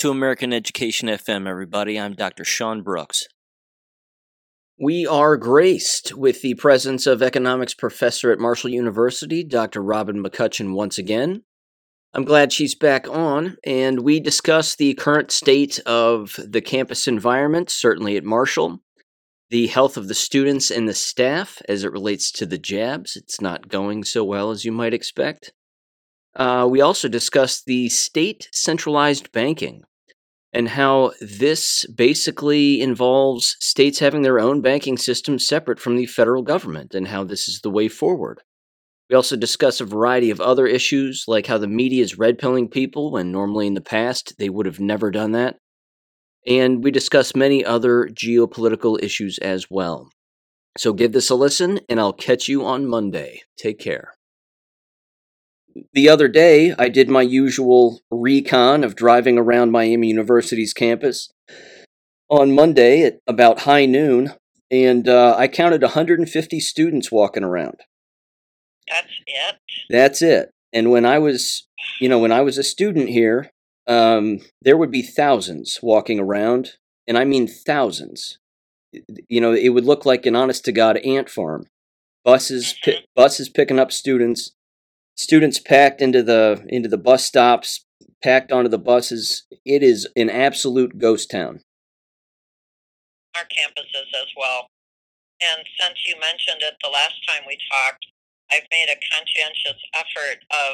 To American Education FM, everybody. I'm Dr. Sean Brooks. We are graced with the presence of economics professor at Marshall University, Dr. Robin McCutcheon, once again. I'm glad she's back on, and we discuss the current state of the campus environment, certainly at Marshall, the health of the students and the staff as it relates to the jabs. It's not going so well as you might expect. Uh, we also discussed the state centralized banking and how this basically involves states having their own banking system separate from the federal government and how this is the way forward. We also discuss a variety of other issues, like how the media is red pilling people when normally in the past they would have never done that. And we discuss many other geopolitical issues as well. So give this a listen, and I'll catch you on Monday. Take care the other day, I did my usual recon of driving around Miami University's campus on Monday at about high noon, and uh, I counted 150 students walking around. That's it. That's it. And when I was, you know, when I was a student here, um, there would be thousands walking around, and I mean thousands. You know, it would look like an honest to god ant farm. Buses, mm-hmm. pi- buses picking up students students packed into the into the bus stops, packed onto the buses. It is an absolute ghost town. Our campuses as well. And since you mentioned it the last time we talked, I've made a conscientious effort of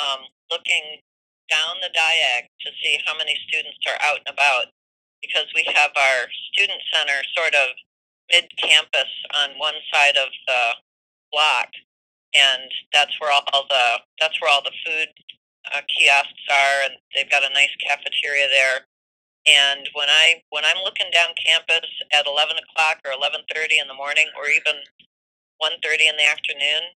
um, looking down the diag to see how many students are out and about because we have our student center sort of mid campus on one side of the block and that's where all the that's where all the food uh, kiosks are, and they've got a nice cafeteria there. And when I when I'm looking down campus at 11 o'clock or 11:30 in the morning, or even 1:30 in the afternoon,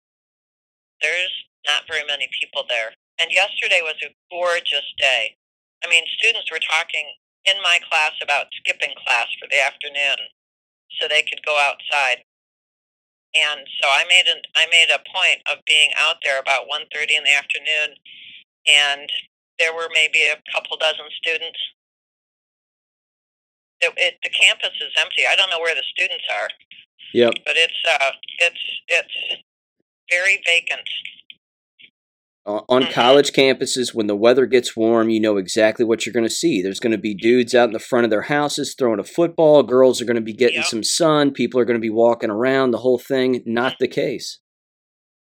there's not very many people there. And yesterday was a gorgeous day. I mean, students were talking in my class about skipping class for the afternoon so they could go outside and so I made an I made a point of being out there about 1:30 in the afternoon, and there were maybe a couple dozen students. It, it, the campus is empty. I don't know where the students are. Yep. But it's uh, it's it's very vacant on mm-hmm. college campuses when the weather gets warm you know exactly what you're going to see there's going to be dudes out in the front of their houses throwing a football girls are going to be getting yep. some sun people are going to be walking around the whole thing not the case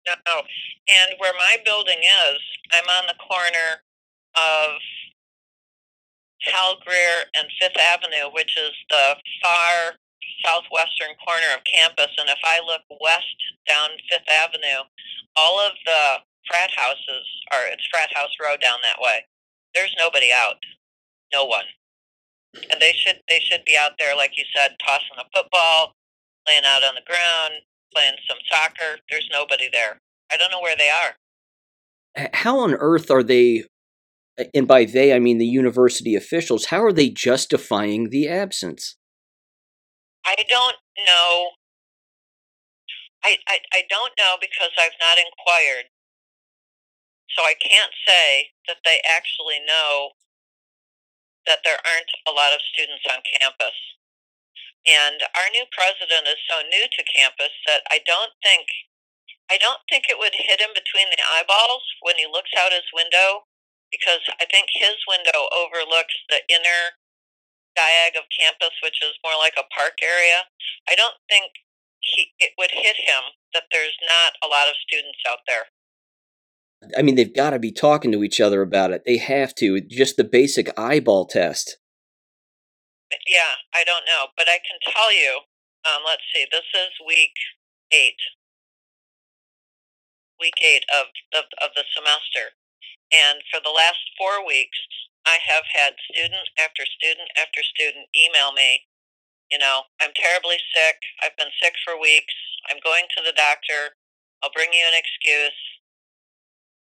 no and where my building is i'm on the corner of hal greer and fifth avenue which is the far southwestern corner of campus and if i look west down fifth avenue all of the frat houses are it's frat house road down that way. There's nobody out. No one. And they should they should be out there, like you said, tossing a football, playing out on the ground, playing some soccer. There's nobody there. I don't know where they are. How on earth are they and by they I mean the university officials, how are they justifying the absence? I don't know. I, I, I don't know because I've not inquired. So I can't say that they actually know that there aren't a lot of students on campus. And our new president is so new to campus that I don't think I don't think it would hit him between the eyeballs when he looks out his window because I think his window overlooks the inner diag of campus, which is more like a park area. I don't think he, it would hit him that there's not a lot of students out there. I mean, they've got to be talking to each other about it. They have to. Just the basic eyeball test. Yeah, I don't know, but I can tell you. Um, let's see. This is week eight. Week eight of, of of the semester, and for the last four weeks, I have had student after student after student email me. You know, I'm terribly sick. I've been sick for weeks. I'm going to the doctor. I'll bring you an excuse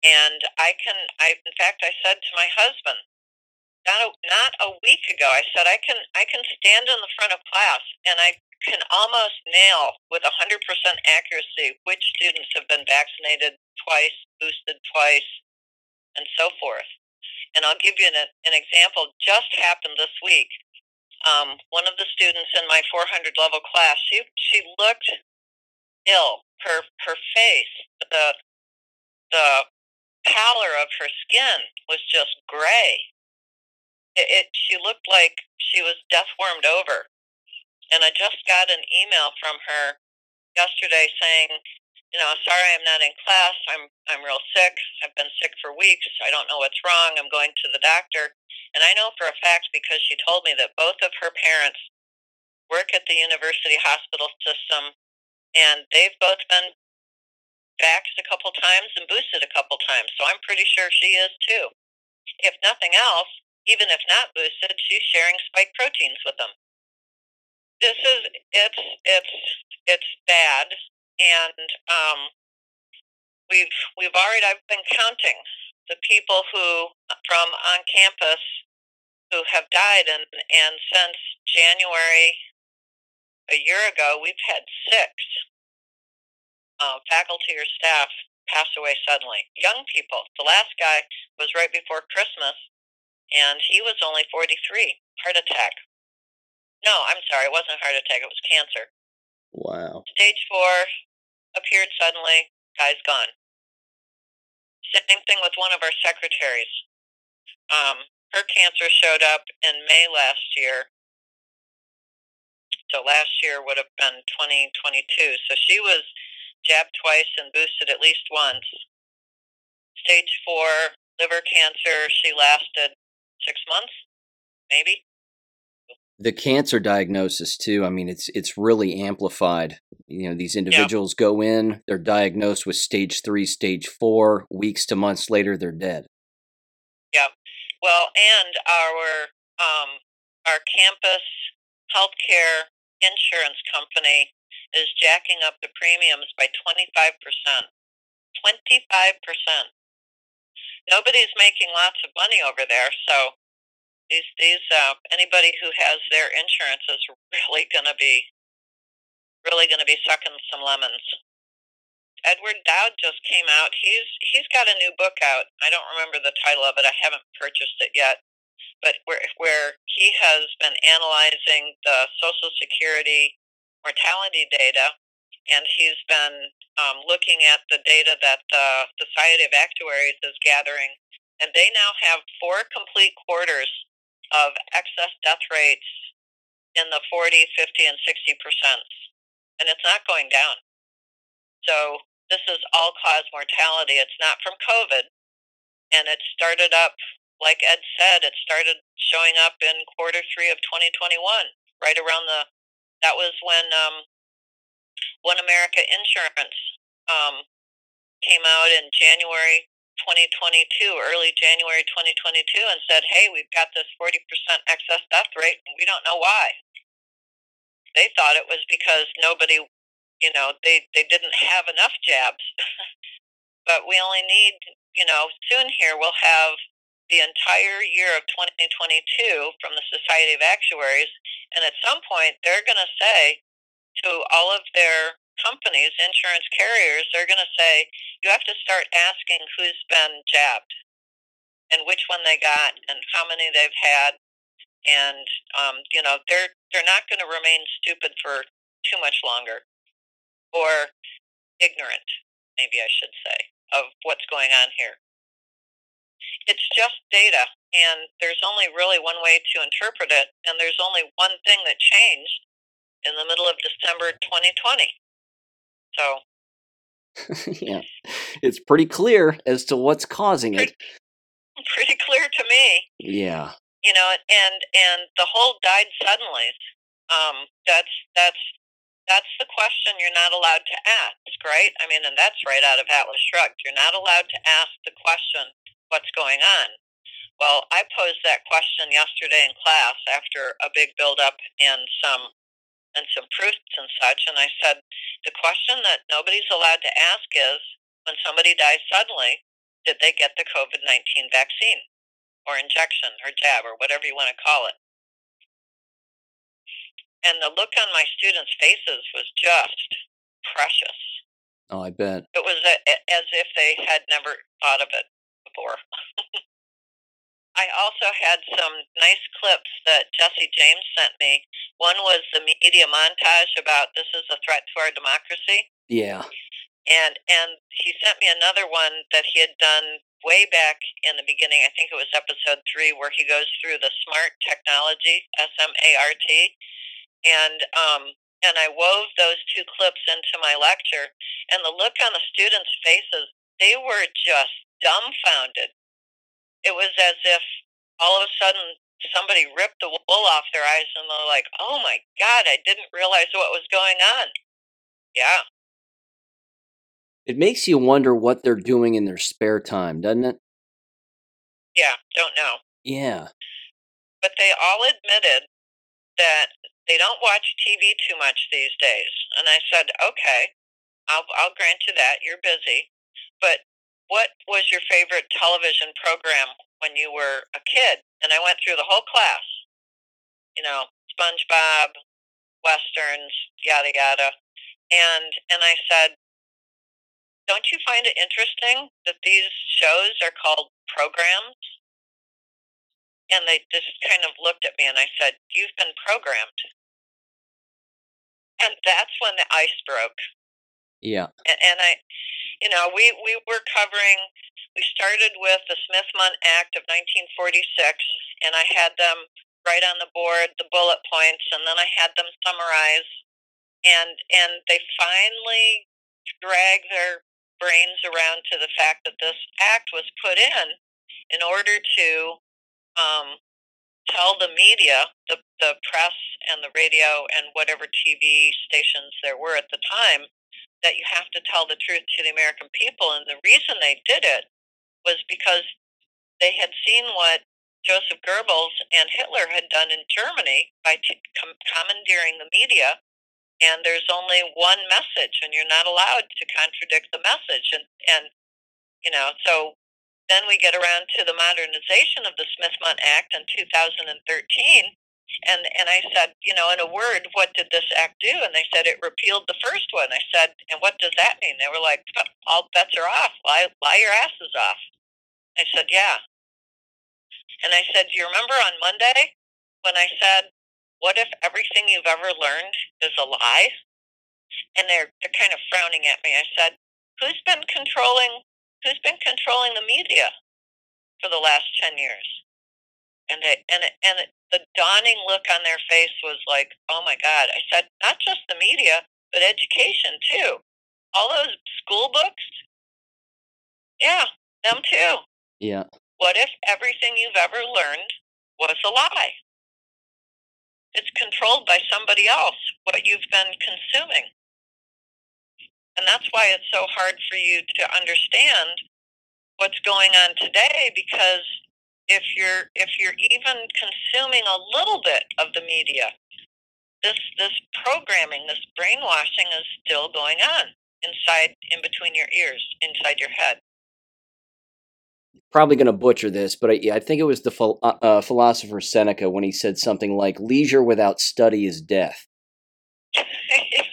and I can, I in fact, I said to my husband, not a, not a week ago, I said I can I can stand in the front of class and I can almost nail with 100% accuracy which students have been vaccinated twice, boosted twice, and so forth. And I'll give you an, an example. Just happened this week. Um, one of the students in my 400 level class, she she looked ill. Her her face, the the pallor of her skin was just gray. It, it she looked like she was death wormed over. And I just got an email from her yesterday saying you know, sorry I'm not in class. I'm I'm real sick. I've been sick for weeks. I don't know what's wrong. I'm going to the doctor. And I know for a fact because she told me that both of her parents work at the university hospital system and they've both been vaxxed a couple times and boosted a couple times. So I'm pretty sure she is too. If nothing else, even if not boosted, she's sharing spike proteins with them. This is it's it's it's bad and um, we've we've already I've been counting the people who from on campus who have died, and and since January a year ago, we've had six uh, faculty or staff pass away suddenly. Young people. The last guy was right before Christmas, and he was only 43. Heart attack. No, I'm sorry, it wasn't heart attack. It was cancer. Wow. Stage four, appeared suddenly, guy's gone. Same thing with one of our secretaries. Um, her cancer showed up in May last year. So last year would have been 2022. So she was jabbed twice and boosted at least once. Stage four liver cancer, she lasted six months, maybe the cancer diagnosis too i mean it's it's really amplified you know these individuals yeah. go in they're diagnosed with stage 3 stage 4 weeks to months later they're dead yeah well and our um our campus healthcare insurance company is jacking up the premiums by 25% 25% nobody's making lots of money over there so these these uh, anybody who has their insurance is really going to be really going to be sucking some lemons. Edward Dowd just came out. He's he's got a new book out. I don't remember the title of it. I haven't purchased it yet. But where where he has been analyzing the Social Security mortality data, and he's been um, looking at the data that the Society of Actuaries is gathering, and they now have four complete quarters of excess death rates in the 40, 50, and 60 percent. And it's not going down. So this is all cause mortality. It's not from COVID. And it started up, like Ed said, it started showing up in quarter three of 2021, right around the, that was when um, OneAmerica Insurance um, came out in January 2022, early January 2022, and said, hey, we've got this 40% excess death rate, and we don't know why. They thought it was because nobody, you know, they, they didn't have enough jabs. but we only need, you know, soon here we'll have the entire year of 2022 from the Society of Actuaries, and at some point they're going to say to all of their companies, insurance carriers, they're going to say you have to start asking who's been jabbed and which one they got and how many they've had, and um, you know they're they're not going to remain stupid for too much longer or ignorant, maybe I should say, of what's going on here. It's just data, and there's only really one way to interpret it, and there's only one thing that changed in the middle of December 2020. So, yeah, it's pretty clear as to what's causing pretty, it. Pretty clear to me. Yeah. You know, and and the whole died suddenly. Um, that's that's that's the question you're not allowed to ask, right? I mean, and that's right out of Atlas Shrugged. You're not allowed to ask the question, "What's going on?" Well, I posed that question yesterday in class after a big buildup and some and some proofs and such. And I said, the question that nobody's allowed to ask is when somebody dies suddenly, did they get the COVID 19 vaccine or injection or jab or whatever you want to call it? And the look on my students' faces was just precious. Oh, I bet. It was a, as if they had never thought of it I also had some nice clips that Jesse James sent me. One was the media montage about this is a threat to our democracy. Yeah. And and he sent me another one that he had done way back in the beginning. I think it was episode three, where he goes through the smart technology, S M A R T, and um, and I wove those two clips into my lecture. And the look on the students' faces, they were just dumbfounded it was as if all of a sudden somebody ripped the wool off their eyes and they're like, oh my God, I didn't realize what was going on. Yeah. It makes you wonder what they're doing in their spare time, doesn't it? Yeah, don't know. Yeah. But they all admitted that they don't watch TV too much these days. And I said, okay, I'll, I'll grant you that. You're busy. But what was your favorite television program when you were a kid? And I went through the whole class. You know, SpongeBob, westerns, yada yada. And and I said, "Don't you find it interesting that these shows are called programs?" And they just kind of looked at me and I said, "You've been programmed." And that's when the ice broke. Yeah. And, and I, you know, we, we were covering, we started with the Smith-Mundt Act of 1946, and I had them write on the board the bullet points, and then I had them summarize, and and they finally drag their brains around to the fact that this act was put in in order to um, tell the media, the, the press and the radio and whatever TV stations there were at the time, that you have to tell the truth to the American people. And the reason they did it was because they had seen what Joseph Goebbels and Hitler had done in Germany by t- com- commandeering the media. And there's only one message, and you're not allowed to contradict the message. And, and you know, so then we get around to the modernization of the Smith-Mundt Act in 2013, and and I said, you know, in a word, what did this act do? And they said it repealed the first one. I said, and what does that mean? They were like, all bets are off. Lie, lie your asses off. I said, yeah. And I said, do you remember on Monday when I said, what if everything you've ever learned is a lie? And they're they're kind of frowning at me. I said, who's been controlling who's been controlling the media for the last ten years? And they, and and the dawning look on their face was like, oh my God. I said, not just the media, but education too. All those school books, yeah, them too. Yeah. What if everything you've ever learned was a lie? It's controlled by somebody else, what you've been consuming. And that's why it's so hard for you to understand what's going on today because if you're if you're even consuming a little bit of the media, this this programming, this brainwashing is still going on inside in between your ears, inside your head. Probably going to butcher this, but I, yeah, I think it was the ph- uh, uh, philosopher Seneca when he said something like "leisure without study is death."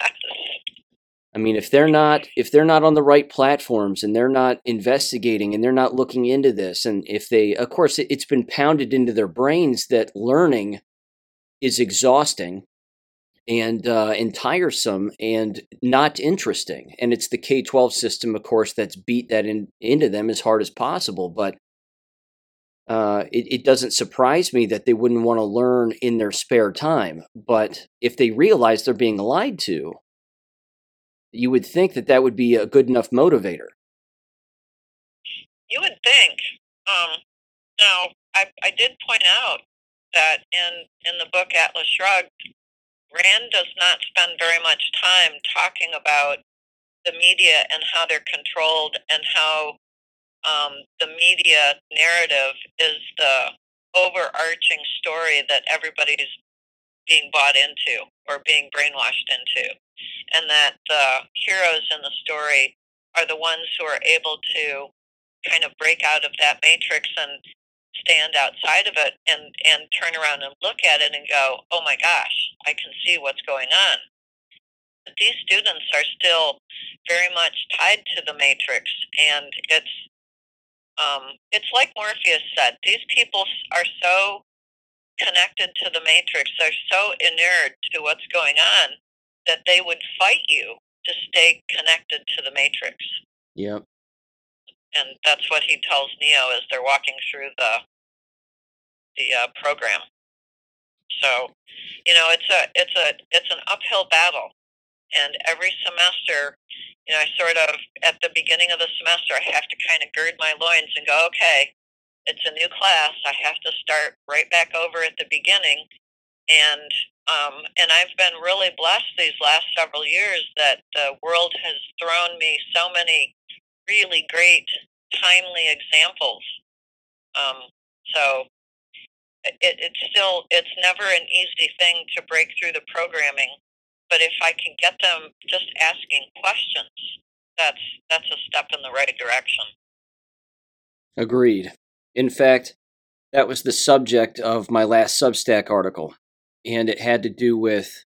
I mean, if they're not if they're not on the right platforms and they're not investigating and they're not looking into this, and if they, of course, it, has been pounded into their brains that learning is exhausting and uh, and tiresome and not interesting, and it's the K twelve system, of course, that's beat that in, into them as hard as possible. But uh, it, it doesn't surprise me that they wouldn't want to learn in their spare time. But if they realize they're being lied to, you would think that that would be a good enough motivator. You would think. Um, now, I, I did point out that in, in the book Atlas Shrugged, Rand does not spend very much time talking about the media and how they're controlled and how um, the media narrative is the overarching story that everybody's being bought into or being brainwashed into and that the heroes in the story are the ones who are able to kind of break out of that matrix and stand outside of it and and turn around and look at it and go, "Oh my gosh, I can see what's going on." But these students are still very much tied to the matrix, and it's um, it's like Morpheus said. These people are so connected to the matrix. They're so inured to what's going on that they would fight you to stay connected to the matrix. Yep. And that's what he tells Neo as they're walking through the the uh, program. So, you know, it's a it's a it's an uphill battle, and every semester, you know, I sort of at the beginning of the semester, I have to kind of gird my loins and go, okay, it's a new class. I have to start right back over at the beginning, and um, and I've been really blessed these last several years that the world has thrown me so many really great, timely examples. Um, so it, it's still it's never an easy thing to break through the programming but if i can get them just asking questions that's that's a step in the right direction. Agreed. In fact that was the subject of my last substack article and it had to do with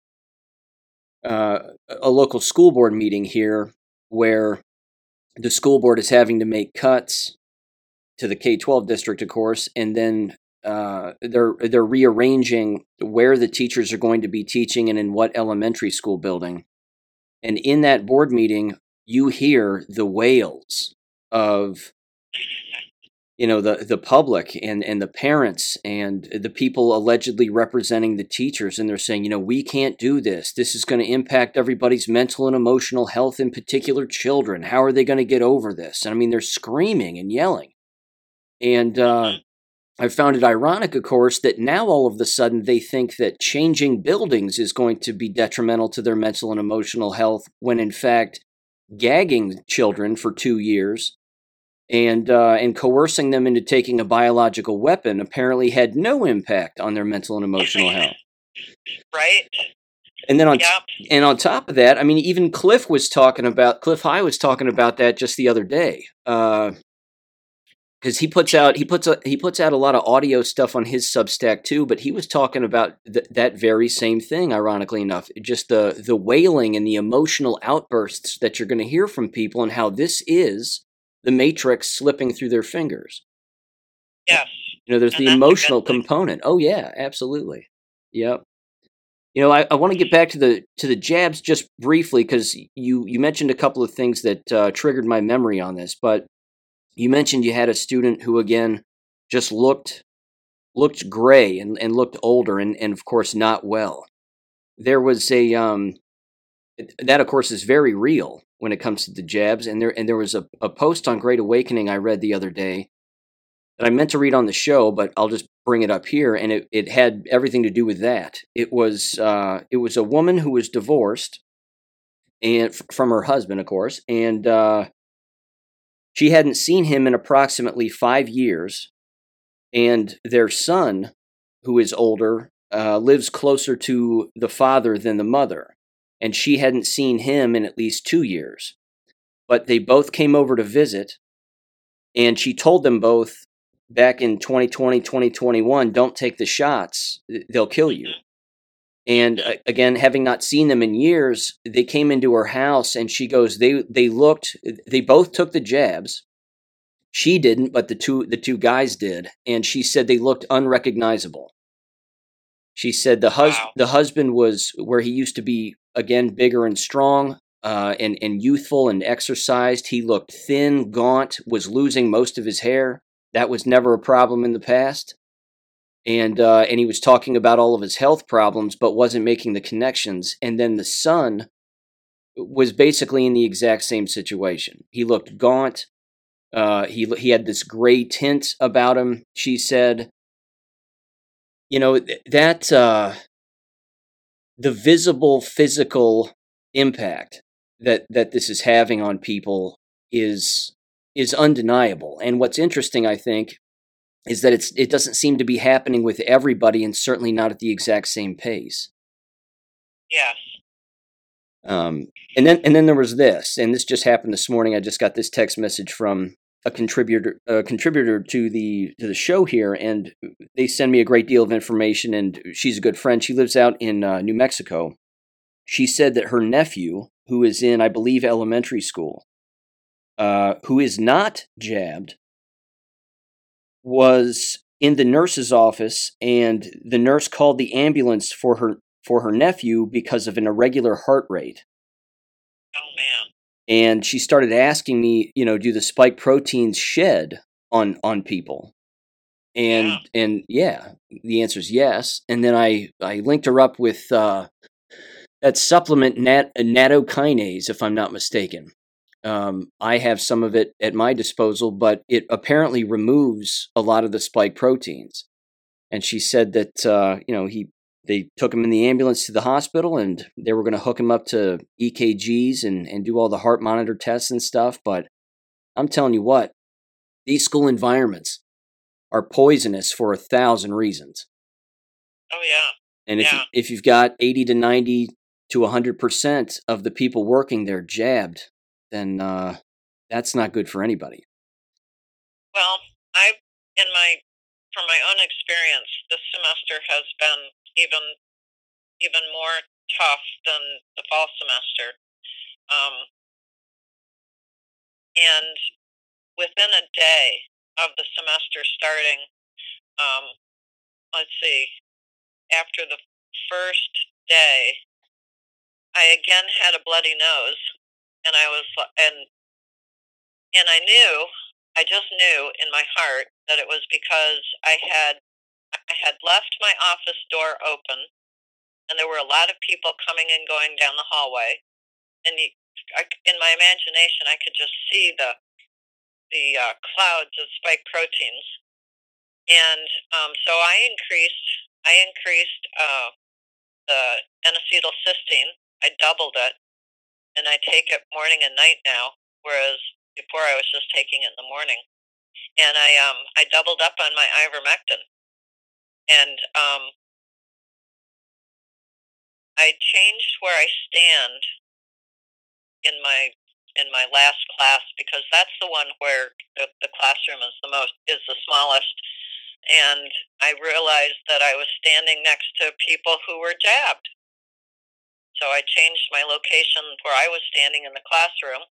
uh, a local school board meeting here where the school board is having to make cuts to the K 12 district, of course, and then uh, they're they're rearranging where the teachers are going to be teaching and in what elementary school building. And in that board meeting, you hear the wails of you know the the public and and the parents and the people allegedly representing the teachers and they're saying you know we can't do this. This is going to impact everybody's mental and emotional health in particular children. How are they going to get over this? And i mean they're screaming and yelling. And uh, I found it ironic, of course, that now all of a sudden they think that changing buildings is going to be detrimental to their mental and emotional health, when in fact, gagging children for two years and uh, and coercing them into taking a biological weapon apparently had no impact on their mental and emotional health. Right. And then on yep. and on top of that, I mean, even Cliff was talking about Cliff High was talking about that just the other day. Uh, because he puts out he puts a, he puts out a lot of audio stuff on his Substack too. But he was talking about th- that very same thing. Ironically enough, just the the wailing and the emotional outbursts that you're going to hear from people, and how this is the Matrix slipping through their fingers. Yes, you know, there's and the emotional component. Oh yeah, absolutely. Yep. You know, I, I want to get back to the to the jabs just briefly because you you mentioned a couple of things that uh, triggered my memory on this, but you mentioned you had a student who again just looked looked gray and, and looked older and, and of course not well there was a um that of course is very real when it comes to the jabs and there and there was a, a post on great awakening i read the other day that i meant to read on the show but i'll just bring it up here and it, it had everything to do with that. It was uh it was a woman who was divorced and from her husband of course and uh she hadn't seen him in approximately five years, and their son, who is older, uh, lives closer to the father than the mother, and she hadn't seen him in at least two years. But they both came over to visit, and she told them both back in 2020, 2021, don't take the shots, they'll kill you. And uh, again, having not seen them in years, they came into her house and she goes, they they looked they both took the jabs. She didn't, but the two the two guys did, and she said they looked unrecognizable. She said the hus- wow. the husband was where he used to be again bigger and strong, uh, and and youthful and exercised. He looked thin, gaunt, was losing most of his hair. That was never a problem in the past and uh, and he was talking about all of his health problems, but wasn't making the connections. And then the son was basically in the exact same situation. He looked gaunt. Uh, he he had this gray tint about him. She said, "You know that uh, the visible physical impact that that this is having on people is is undeniable. And what's interesting, I think, is that it's it doesn't seem to be happening with everybody, and certainly not at the exact same pace. Yes. Um, and then and then there was this, and this just happened this morning. I just got this text message from a contributor a contributor to the to the show here, and they send me a great deal of information. And she's a good friend. She lives out in uh, New Mexico. She said that her nephew, who is in I believe elementary school, uh, who is not jabbed, was in the nurse's office, and the nurse called the ambulance for her for her nephew because of an irregular heart rate. Oh man. And she started asking me, you know, do the spike proteins shed on on people? And Yeah. and yeah, the answer is yes. And then I I linked her up with uh, that supplement nat nattokinase, if I'm not mistaken. Um, I have some of it at my disposal, but it apparently removes a lot of the spike proteins. And she said that uh, you know he they took him in the ambulance to the hospital and they were going to hook him up to EKGs and and do all the heart monitor tests and stuff. But I'm telling you what, these school environments are poisonous for a thousand reasons. Oh yeah. And if Yeah. you, if you've got 80 to 90 to 100% of the people working there jabbed, then uh, that's not good for anybody. Well, I, in my, from my own experience, this semester has been even, even more tough than the fall semester. Um, and within a day of the semester starting, um, let's see, after the first day, I again had a bloody nose, and I was, and, and I knew I just knew in my heart that it was because I had I had left my office door open, and there were a lot of people coming and going down the hallway, and in my imagination, I could just see the the uh, clouds of spike proteins, and um, so I increased I increased uh, the N-acetylcysteine. I doubled it, and I take it morning and night now, whereas before I was just taking it in the morning. And I um I doubled up on my ivermectin. And um I changed where I stand in my in my last class because that's the one where the, the classroom is the most is the smallest and I realized that I was standing next to people who were jabbed. So I changed my location where I was standing in the classroom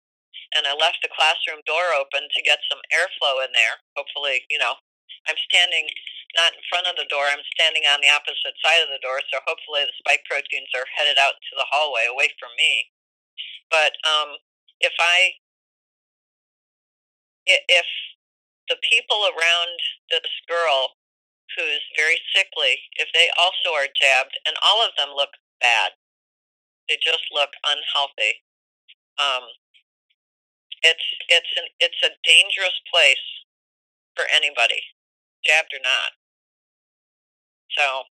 and I left the classroom door open to get some airflow in there. Hopefully, you know, I'm standing not in front of the door, I'm standing on the opposite side of the door, so hopefully the spike proteins are headed out to the hallway away from me. But um, if I, if the people around this girl who's very sickly, if they also are jabbed, and all of them look bad, they just look unhealthy. Um, it's it's an it's a dangerous place for anybody, jabbed or not. So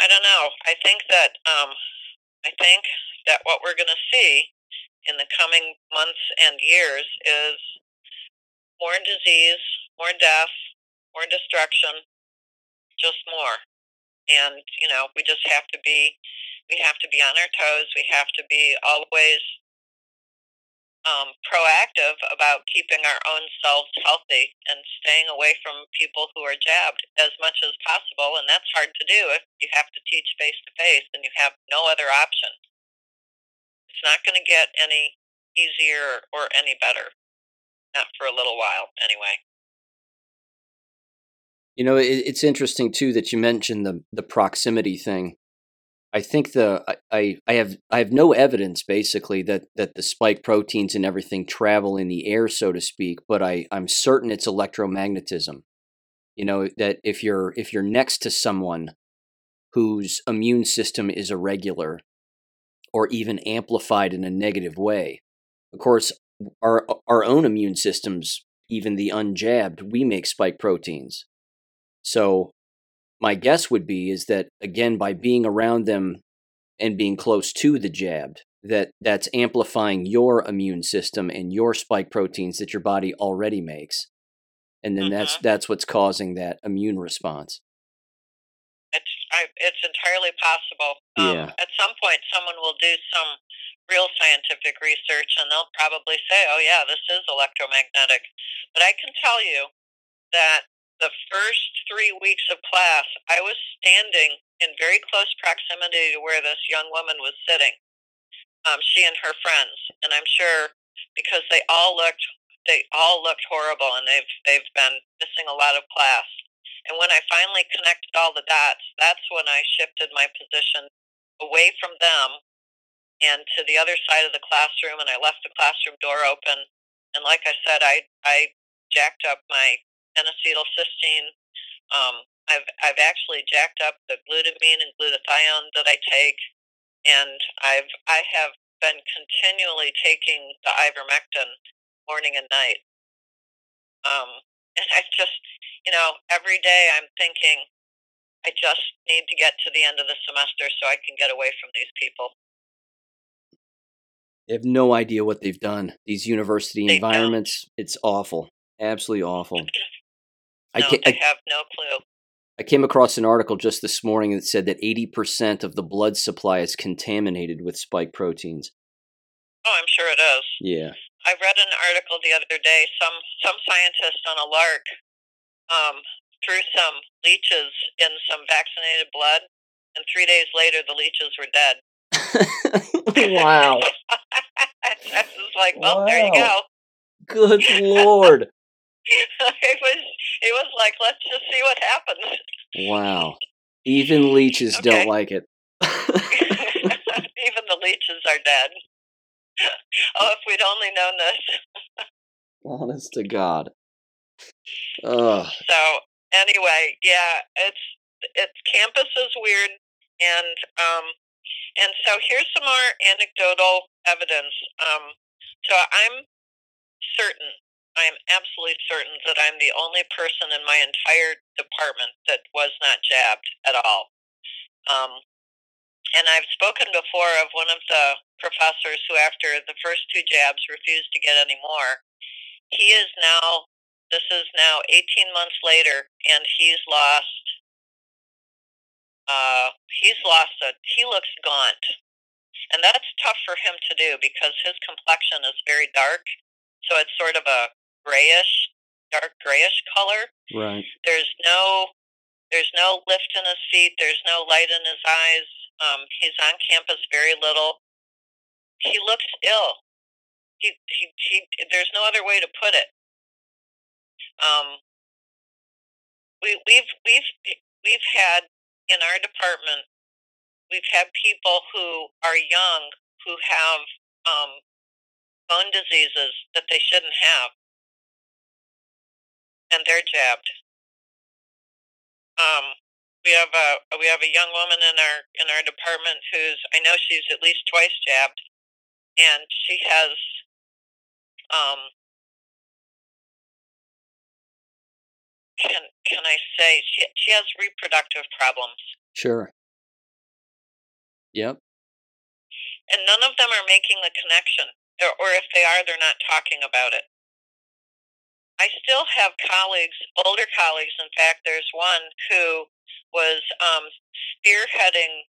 I don't know. I think that um, I think that what we're going to see in the coming months and years is more disease, more death, more destruction, just more. And you know, we just have to be we have to be on our toes. We have to be always um, proactive about keeping our own selves healthy and staying away from people who are jabbed as much as possible. And that's hard to do if you have to teach face to face and you have no other option. It's not going to get any easier or any better. Not for a little while, anyway. You know, it, it's interesting too that you mentioned the the proximity thing. I think the I- I have I have no evidence basically that that the spike proteins and everything travel in the air, so to speak. But I I'm certain it's electromagnetism. You know that if you're if you're next to someone whose immune system is irregular or even amplified in a negative way, of course, our our own immune systems, even the unjabbed, we make spike proteins. So my guess would be is that again by being around them and being close to the jabbed that that's amplifying your immune system and your spike proteins that your body already makes and then that's Mhm. that's what's causing that immune response It's I, it's entirely possible. Um, Yeah. At some point, someone will do some real scientific research, and they'll probably say, "Oh yeah, this is electromagnetic." But I can tell you that the first three weeks of class, I was standing in very close proximity to where this young woman was sitting. Um, she and her friends, and I'm sure because they all looked they all looked horrible, and they've they've been missing a lot of class. And when I finally connected all the dots, that's when I shifted my position away from them and to the other side of the classroom, and I left the classroom door open. And like I said, I I jacked up my N-acetylcysteine. Um, I've I've actually jacked up the glutamine and glutathione that I take, and I've I have been continually taking the ivermectin morning and night. Um, and I just, you know, every day I'm thinking, I just need to get to the end of the semester so I can get away from these people. They have no idea what they've done. These university They environments, it's awful. Absolutely awful. I, ca- I, have no clue. I came across an article just this morning that said that 80% of the blood supply is contaminated with spike proteins. Oh, I'm sure it is. Yeah. I read an article the other day. Some some scientist on a lark um, threw some leeches in some vaccinated blood, and three days later the leeches were dead. wow. I was like, well, there you go. Good lord. it was it was like, let's just see what happens. Wow. Even leeches Okay. don't like it. Even the leeches are dead. oh, if we'd only known this. Honest to God. Ugh. So anyway, yeah, it's it's campus is weird, and um, and so here's some more anecdotal evidence. Um, so I'm certain, I am absolutely certain that I'm the only person in my entire department that was not jabbed at all. Um, and I've spoken before of one of the professors who, after the first two jabs, refused to get any more. He is now this is now 18 months later, and he's lost. Uh, he's lost a. He looks gaunt, and that's tough for him to do because his complexion is very dark, so it's sort of a grayish, dark grayish color. Right. There's no, there's no lift in his feet. There's no light in his eyes. Um, he's on campus very little. He looks ill. He, he, he, there's no other way to put it. Um, we, we've we've we've had in our department we've had people who are young who have um, bone diseases that they shouldn't have, and they're jabbed. Um, we have a we have a young woman in our in our department who's I know she's at least twice jabbed, and she has um, can can I say she she has reproductive problems, Sure. Yep. and none of them are making the connection, or, or if they are, they're not talking about it. I still have colleagues, older colleagues. In fact, there's one who was um, spearheading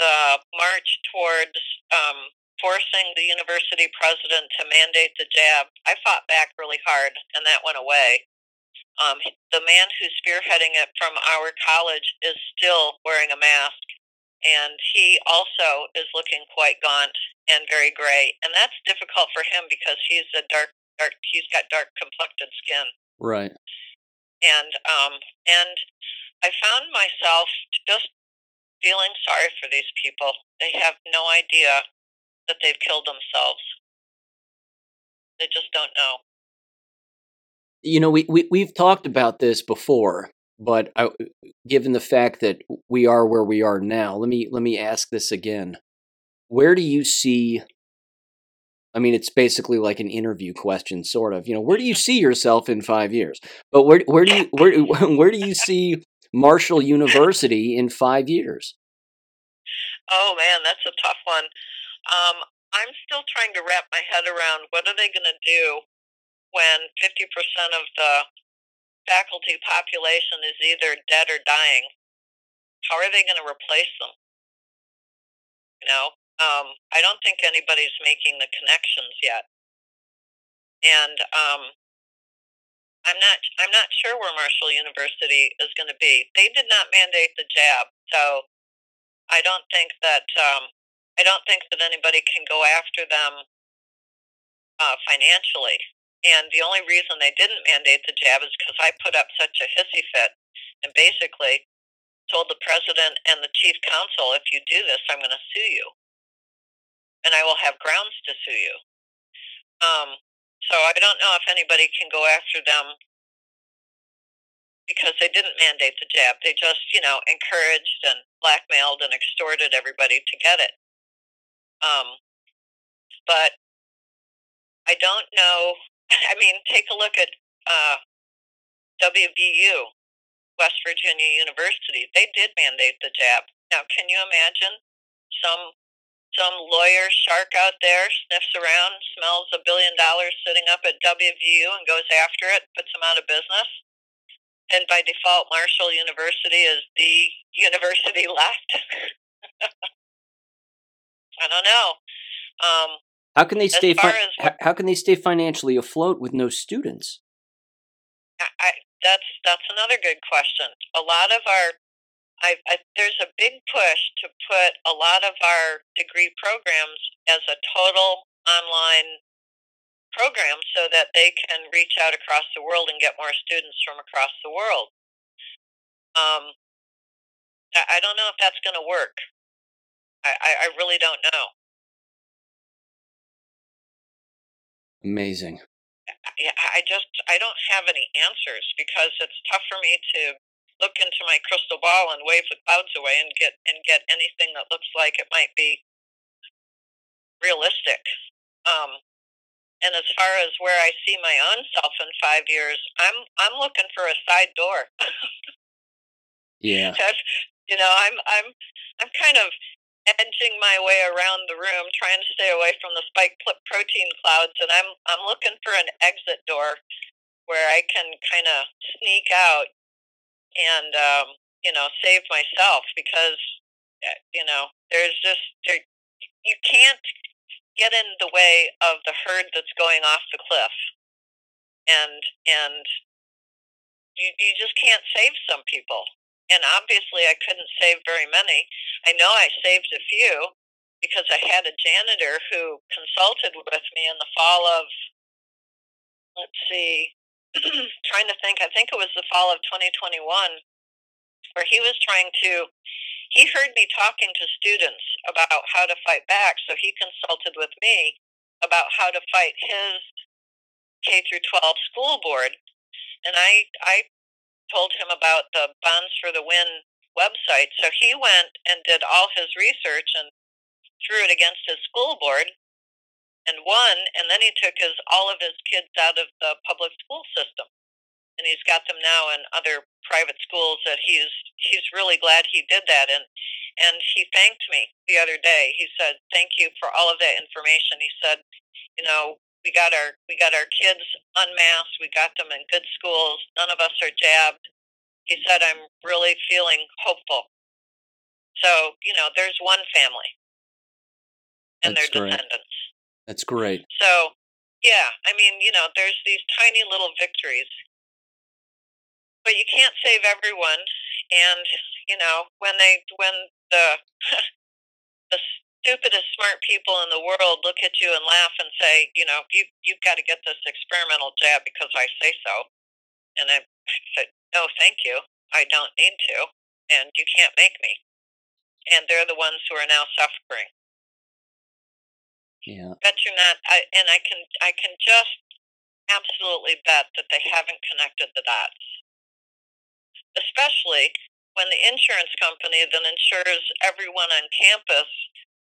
the march towards um, forcing the university president to mandate the jab. I fought back really hard, and that went away. Um, the man who's spearheading it from our college is still wearing a mask, and he also is looking quite gaunt and very gray, and that's difficult for him because he's a dark, dark. He's got dark complected skin, Right. and um, and I found myself just feeling sorry for these people. They have no idea that they've killed themselves. They just don't know. You know, we, we we've talked about this before, but I, given the fact that we are where we are now, let me let me ask this again. Where do you see I mean, it's basically like an interview question, sort of. You know, where do you see yourself in five years? But where where do you where where do you see Marshall University in five years? Oh man, that's a tough one. Um, I'm still trying to wrap my head around what are they going to do when 50% of the faculty population is either dead or dying. How are they going to replace them? You know, um, I don't think anybody's making the connections yet, and um, I'm not. I'm not sure where Marshall University is going to be. They did not mandate the jab, so I don't think that. Um, I don't think that anybody can go after them uh, financially. And the only reason they didn't mandate the jab is because I put up such a hissy fit and basically told the president and the chief counsel, if you do this, I'm going to sue you. And I will have grounds to sue you. Um, so I don't know if anybody can go after them because they didn't mandate the jab. They just, you know, encouraged and blackmailed and extorted everybody to get it. Um, but I don't know. I mean, take a look at uh, WVU, West Virginia University. They did mandate the jab. Now, can you imagine some some lawyer shark out there sniffs around, smells a billion dollars sitting up at WVU and goes after it, puts them out of business? And by default, Marshall University is the university left. I don't know. Um, how can they stay? Fi- as how can they stay financially afloat with no students? I, I, that's that's another good question. A lot of our I, I, there's a big push to put a lot of our degree programs as a total online program so that they can reach out across the world and get more students from across the world. Um, I, I don't know if that's going to work. I, I, I really don't know. Amazing. yeah, I just I don't have any answers because it's tough for me to look into my crystal ball and wave the clouds away and get and get anything that looks like it might be realistic. Um, and as far as where I see my own self in five years, I'm I'm looking for a side door. Yeah. That's, you know, I'm I'm I'm kind of edging my way around the room, trying to stay away from the spike protein clouds, and I'm I'm looking for an exit door where I can kind of sneak out and um, you know save myself because uh, you know there's just there you can't get in the way of the herd that's going off the cliff, and and you you just can't save some people and obviously I couldn't save very many. I know I saved a few because I had a janitor who consulted with me in the fall of, let's see, trying to think, I think it was the fall of 2021, where he was trying to, he heard me talking to students about how to fight back, so he consulted with me about how to fight his K through 12 school board. And I, I told him about the Bonds for the Win website. So he went and did all his research and threw it against his school board and won. And then he took his all of his kids out of the public school system, and he's got them now in other private schools. That he's he's really glad he did that. And and he thanked me the other day. He said, "Thank you for all of that information." He said, "You know, we got our we got our kids unmasked. We got them in good schools. None of us are jabbed. He said, "I'm really feeling hopeful." So you know, there's one family and That's their great. descendants. That's great. So yeah, I mean, you know, there's these tiny little victories, but you can't save everyone. And you know, when they when the the stupidest smart people in the world look at you and laugh and say, you know, you you've got to get this experimental jab because I say so. And I said, no, thank you. I don't need to, and you can't make me. And they're the ones who are now suffering. Yeah. Bet you're not. I, and I can I can just absolutely bet that they haven't connected the dots. Especially when the insurance company that insures everyone on campus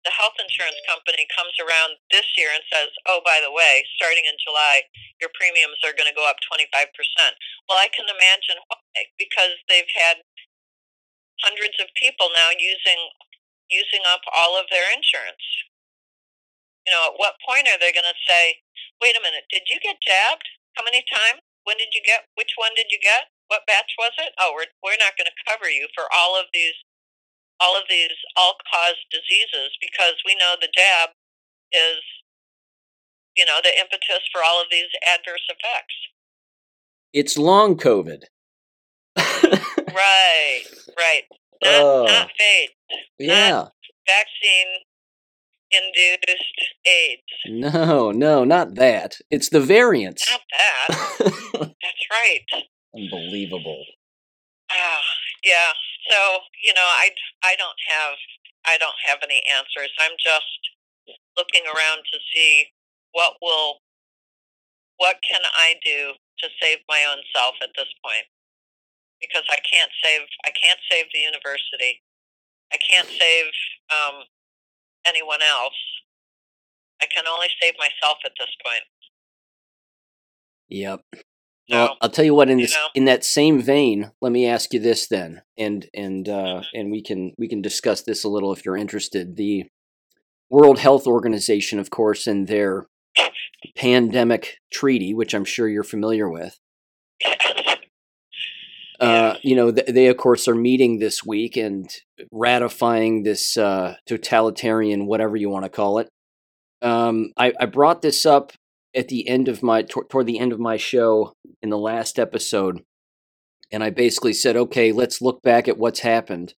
the health insurance company comes around this year and says, "Oh, by the way, starting in July, your premiums are going to go up 25%." Well, I can imagine why because they've had hundreds of people now using using up all of their insurance. You know, at what point are they going to say, "Wait a minute, did you get jabbed? How many times? When did you get? Which one did you get? What batch was it? Oh, we're we're not going to cover you for all of these all of these all cause diseases because we know the jab is you know the impetus for all of these adverse effects It's long COVID. right right not, Oh. not fade yeah. vaccine induced AIDS. No, no, not that. It's the variants. Not that. That's right. Unbelievable. Ah, yeah. So you know, I I don't have I don't have any answers. I'm just looking around to see what will what can I do to save my own self at this point because I can't save I can't save the university. I can't save um, anyone else. I can only save myself at this point. Yep. Well, I'll tell you what. In this, know? in that same vein, let me ask you this then, and and uh, mm-hmm. and we can we can discuss this a little if you're interested. The World Health Organization, of course, and their pandemic treaty, which I'm sure you're familiar with. Uh, you know, they of course are meeting this week and ratifying this uh, totalitarian, whatever you want to call it. Um, I, I, brought this up at the end of my toward the end of my show in the last episode, and I basically said, okay, let's look back at what's happened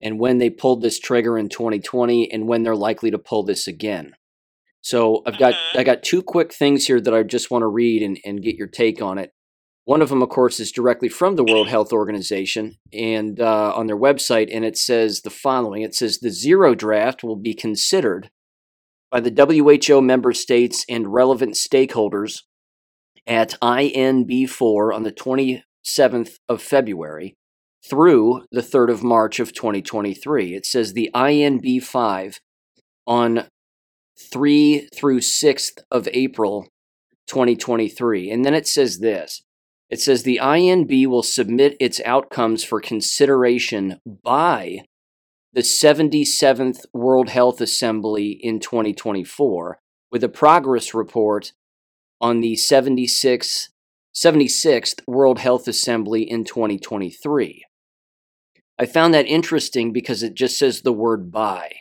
and when they pulled this trigger in 2020 and when they're likely to pull this again. So I've got mm-hmm. I got two quick things here that I just want to read and, and get your take on it. One of them, of course, is directly from the World Health Organization and uh, on their website, and it says the following: It says the zero draft will be considered by the WHO member states and relevant stakeholders at INB4 on the 27th of February through the 3rd of March of 2023. It says the INB5 on 3 through 6th of April 2023. And then it says this it says the INB will submit its outcomes for consideration by the 77th World Health Assembly in 2024 with a progress report on the 76th, 76th World Health Assembly in 2023. I found that interesting because it just says the word by.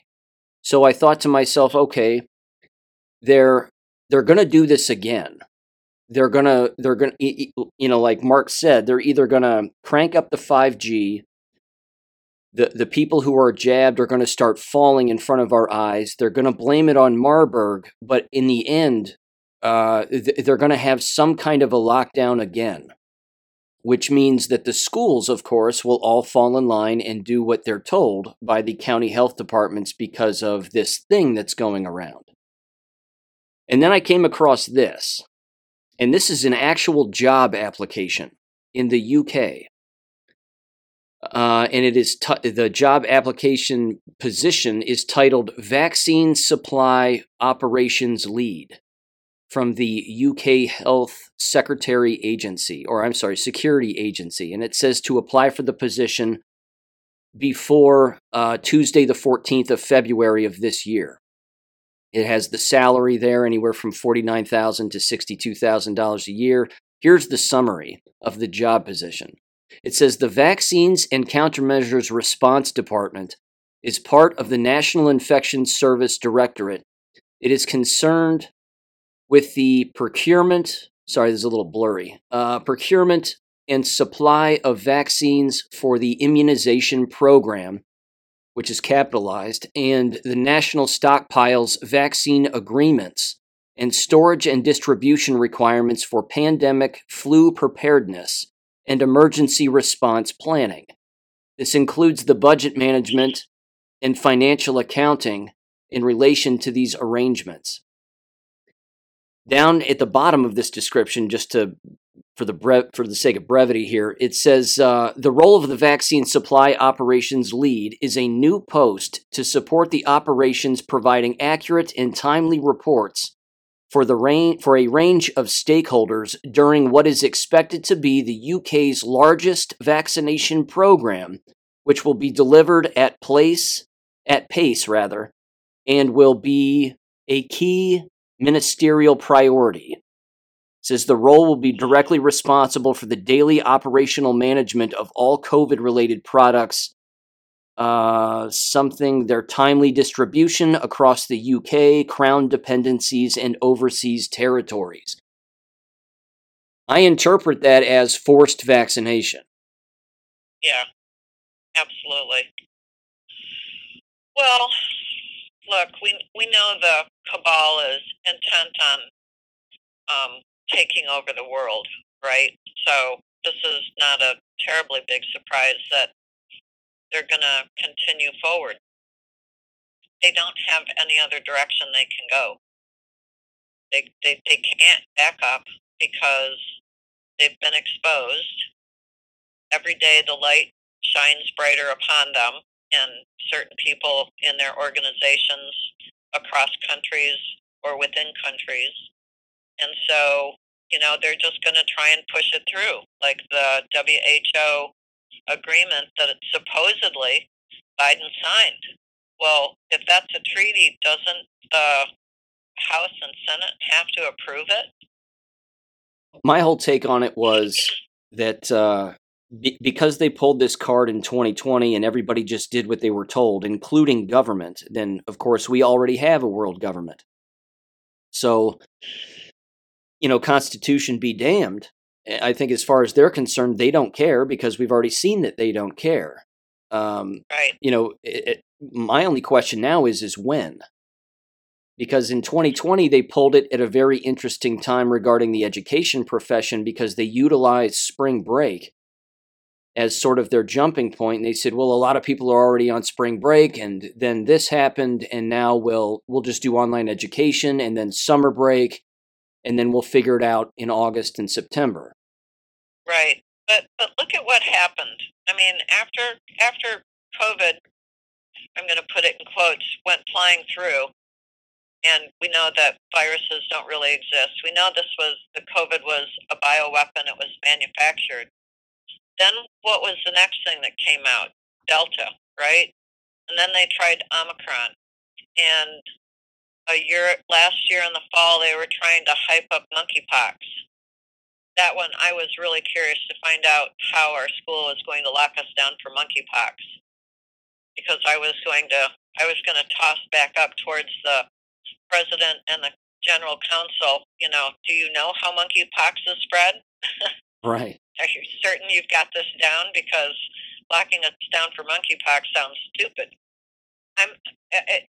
So I thought to myself, okay, they're they're going to do this again they're gonna they're gonna you know like mark said they're either gonna crank up the 5g the the people who are jabbed are to start falling in front of our eyes they're to blame it on marburg but in the end uh, they're to have some kind of a lockdown again. Which means that the schools of course will all fall in line and do what they're told by the county health departments because of this thing that's going around. And then i came across this and this is an actual job application in the UK. Uh, and it is t- the job application position is titled Vaccine Supply Operations Lead from the UK Health Secretary Agency, or I'm sorry, Security Agency. And it says to apply for the position before uh, Tuesday, the 14th of February of this year. It has the salary there, anywhere from 49,000 to $62,000 a year. Here's the summary of the job position it says the Vaccines and Countermeasures Response Department is part of the National Infection Service Directorate. It is concerned with the procurement, sorry, this is a little blurry, uh, procurement and supply of vaccines for the immunization program which is capitalized, and the national stockpiles vaccine agreements and storage and distribution requirements for pandemic flu preparedness and emergency response planning. This includes the budget management and financial accounting in relation to these arrangements. Down at the bottom of this description, just to for the for the sake of brevity here, it says uh, the role of the vaccine supply operations lead is a new post to support the operations, providing accurate and timely reports for the rain- for a range of stakeholders during what is expected to be the UK's largest vaccination program, which will be delivered at place at pace rather, and will be a key ministerial priority says the role will be directly responsible for the daily operational management of all COVID related products. Uh, something their timely distribution across the UK, Crown dependencies, and overseas territories. I interpret that as forced vaccination. Yeah, absolutely. Well, look, we we know the cabal is intent on um, taking over the world, right? So this is not a terribly big surprise that they're going to continue forward. They don't have any other direction they can go. They, they, they can't back up because they've been exposed. Every day the light shines brighter upon them and certain people in their organizations across countries or within countries. And so, you know, they're just going to try and push it through, like the WHO agreement that supposedly Biden signed. Well, if that's a treaty, doesn't the House and Senate have to approve it? My whole take on it was that uh, be- because they pulled this card in 2020 and everybody just did what they were told, including government, then of course we already have a world government. So, you know, Constitution be damned. I think as far as they're concerned, they don't care because we've already seen that they don't care. Um, right. You know, it, it, my only question now is is when because in 2020 they pulled it at a very interesting time regarding the education profession because they utilized spring break as sort of their jumping point and they said well a lot of people are already on spring break and then this happened and now we'll we'll just do online education and then summer break and then we'll figure it out in August and September right but but look at what happened i mean after after covid i'm going to put it in quotes went flying through and we know that viruses don't really exist. We know this was the COVID was a bioweapon. It was manufactured. Then what was the next thing that came out? Delta, right? And then they tried Omicron. And a year last year in the fall, they were trying to hype up monkeypox. That one, I was really curious to find out how our school was going to lock us down for monkeypox, because I was going to I was going to toss back up towards the president and the general counsel, you know, do you know how monkeypox is spread? right. Are you certain you've got this down? Because locking us down for monkeypox sounds stupid. I'm it,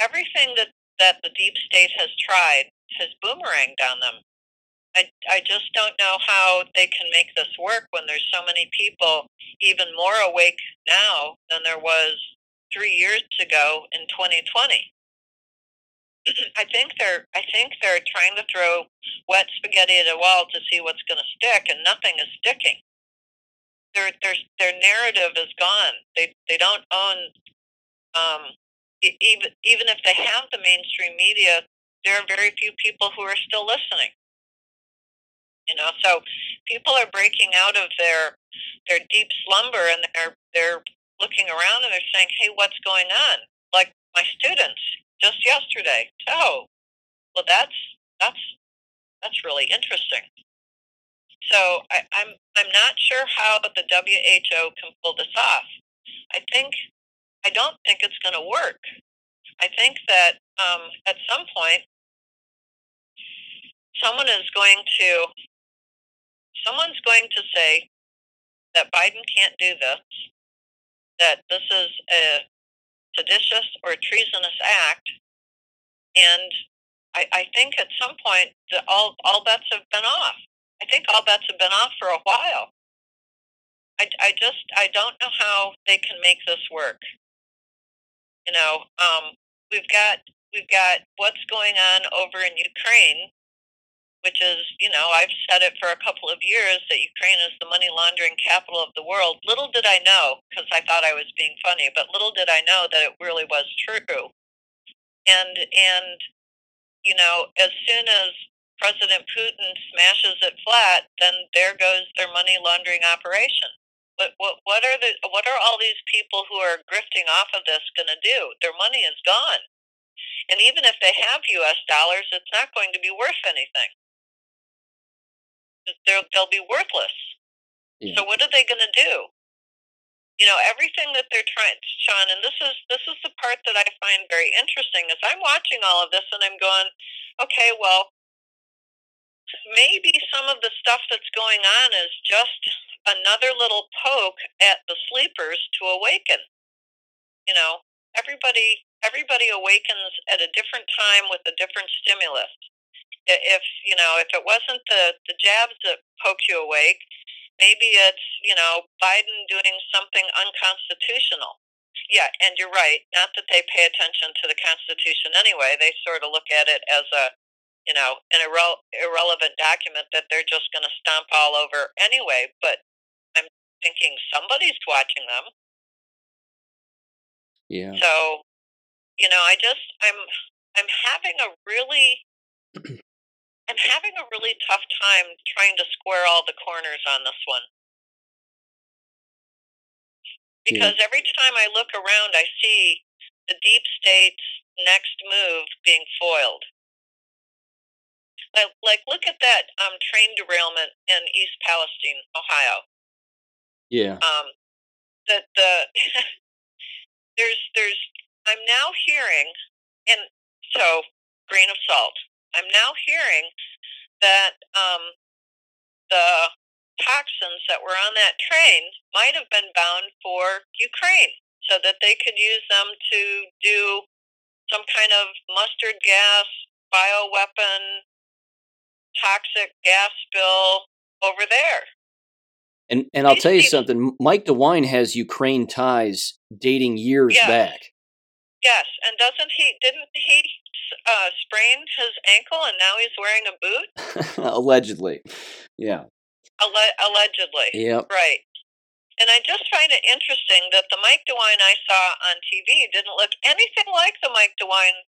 everything that that the deep state has tried has boomeranged on them. I, I just don't know how they can make this work when there's so many people even more awake now than there was three years ago in 2020. I think they're I think they're trying to throw wet spaghetti at a wall to see what's going to stick, and nothing is sticking. Their their their narrative is gone. They they don't own um, even even if they have the mainstream media, there are very few people who are still listening. You know, so people are breaking out of their their deep slumber and they're they're looking around and they're saying, "Hey, what's going on?" Like my students, just yesterday. Oh, well, that's that's that's really interesting. So I, I'm I'm not sure how the WHO can pull this off. I think I don't think it's going to work. I think that um, at some point someone is going to someone's going to say that Biden can't do this, that this is a seditious or treasonous act. And I, I think at some point the, all all bets have been off. I think all bets have been off for a while. I, I just I don't know how they can make this work. You know, um, we've got we've got what's going on over in Ukraine which is, you know, I've said it for a couple of years that Ukraine is the money laundering capital of the world. Little did I know, because I thought I was being funny, but little did I know that it really was true. And and you know, as soon as President Putin smashes it flat, then there goes their money laundering operation. What what what are the what are all these people who are grifting off of this going to do? Their money is gone. And even if they have US dollars, it's not going to be worth anything they'll they'll be worthless. Yeah. So what are they going to do? You know, everything that they're trying, Sean, and this is this is the part that I find very interesting. Is I'm watching all of this and I'm going, okay, well, maybe some of the stuff that's going on is just another little poke at the sleepers to awaken. You know, everybody everybody awakens at a different time with a different stimulus. If you know, if it wasn't the the jabs that poke you awake, maybe it's you know Biden doing something unconstitutional. Yeah, and you're right. Not that they pay attention to the Constitution anyway. They sort of look at it as a you know an irre- irrelevant document that they're just going to stomp all over anyway. But I'm thinking somebody's watching them. Yeah. So, you know, I just I'm I'm having a really I'm having a really tough time trying to square all the corners on this one. Because yeah. every time I look around I see the deep state's next move being foiled. Like, like look at that um, train derailment in East Palestine, Ohio. Yeah. Um, the the there's there's I'm now hearing, and so grain of salt. I'm now hearing that um, the toxins that were on that train might have been bound for Ukraine, so that they could use them to do some kind of mustard gas, bioweapon, toxic gas spill over there. And and I'll tell you something. Mike DeWine has Ukraine ties dating years yes. back. Yes, and doesn't he? Didn't he uh, sprain his ankle and now he's wearing a boot? allegedly, yeah. Alle- allegedly. Yep. Right. And I just find it interesting that the Mike DeWine I saw on TV didn't look anything like the Mike DeWine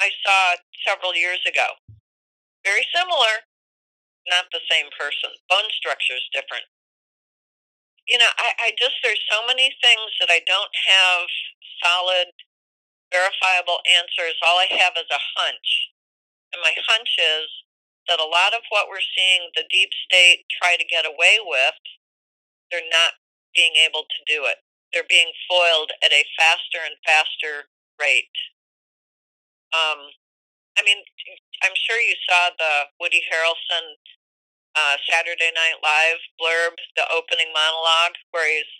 I saw several years ago. Very similar, not the same person. Bone structure is different you know, I, I just, there's so many things that I don't have solid, verifiable answers. All I have is a hunch. And my hunch is that a lot of what we're seeing the deep state try to get away with, they're not being able to do it. They're being foiled at a faster and faster rate. Um, I mean, I'm sure you saw the Woody Harrelson uh, Saturday Night Live blurb, the opening monologue, where he's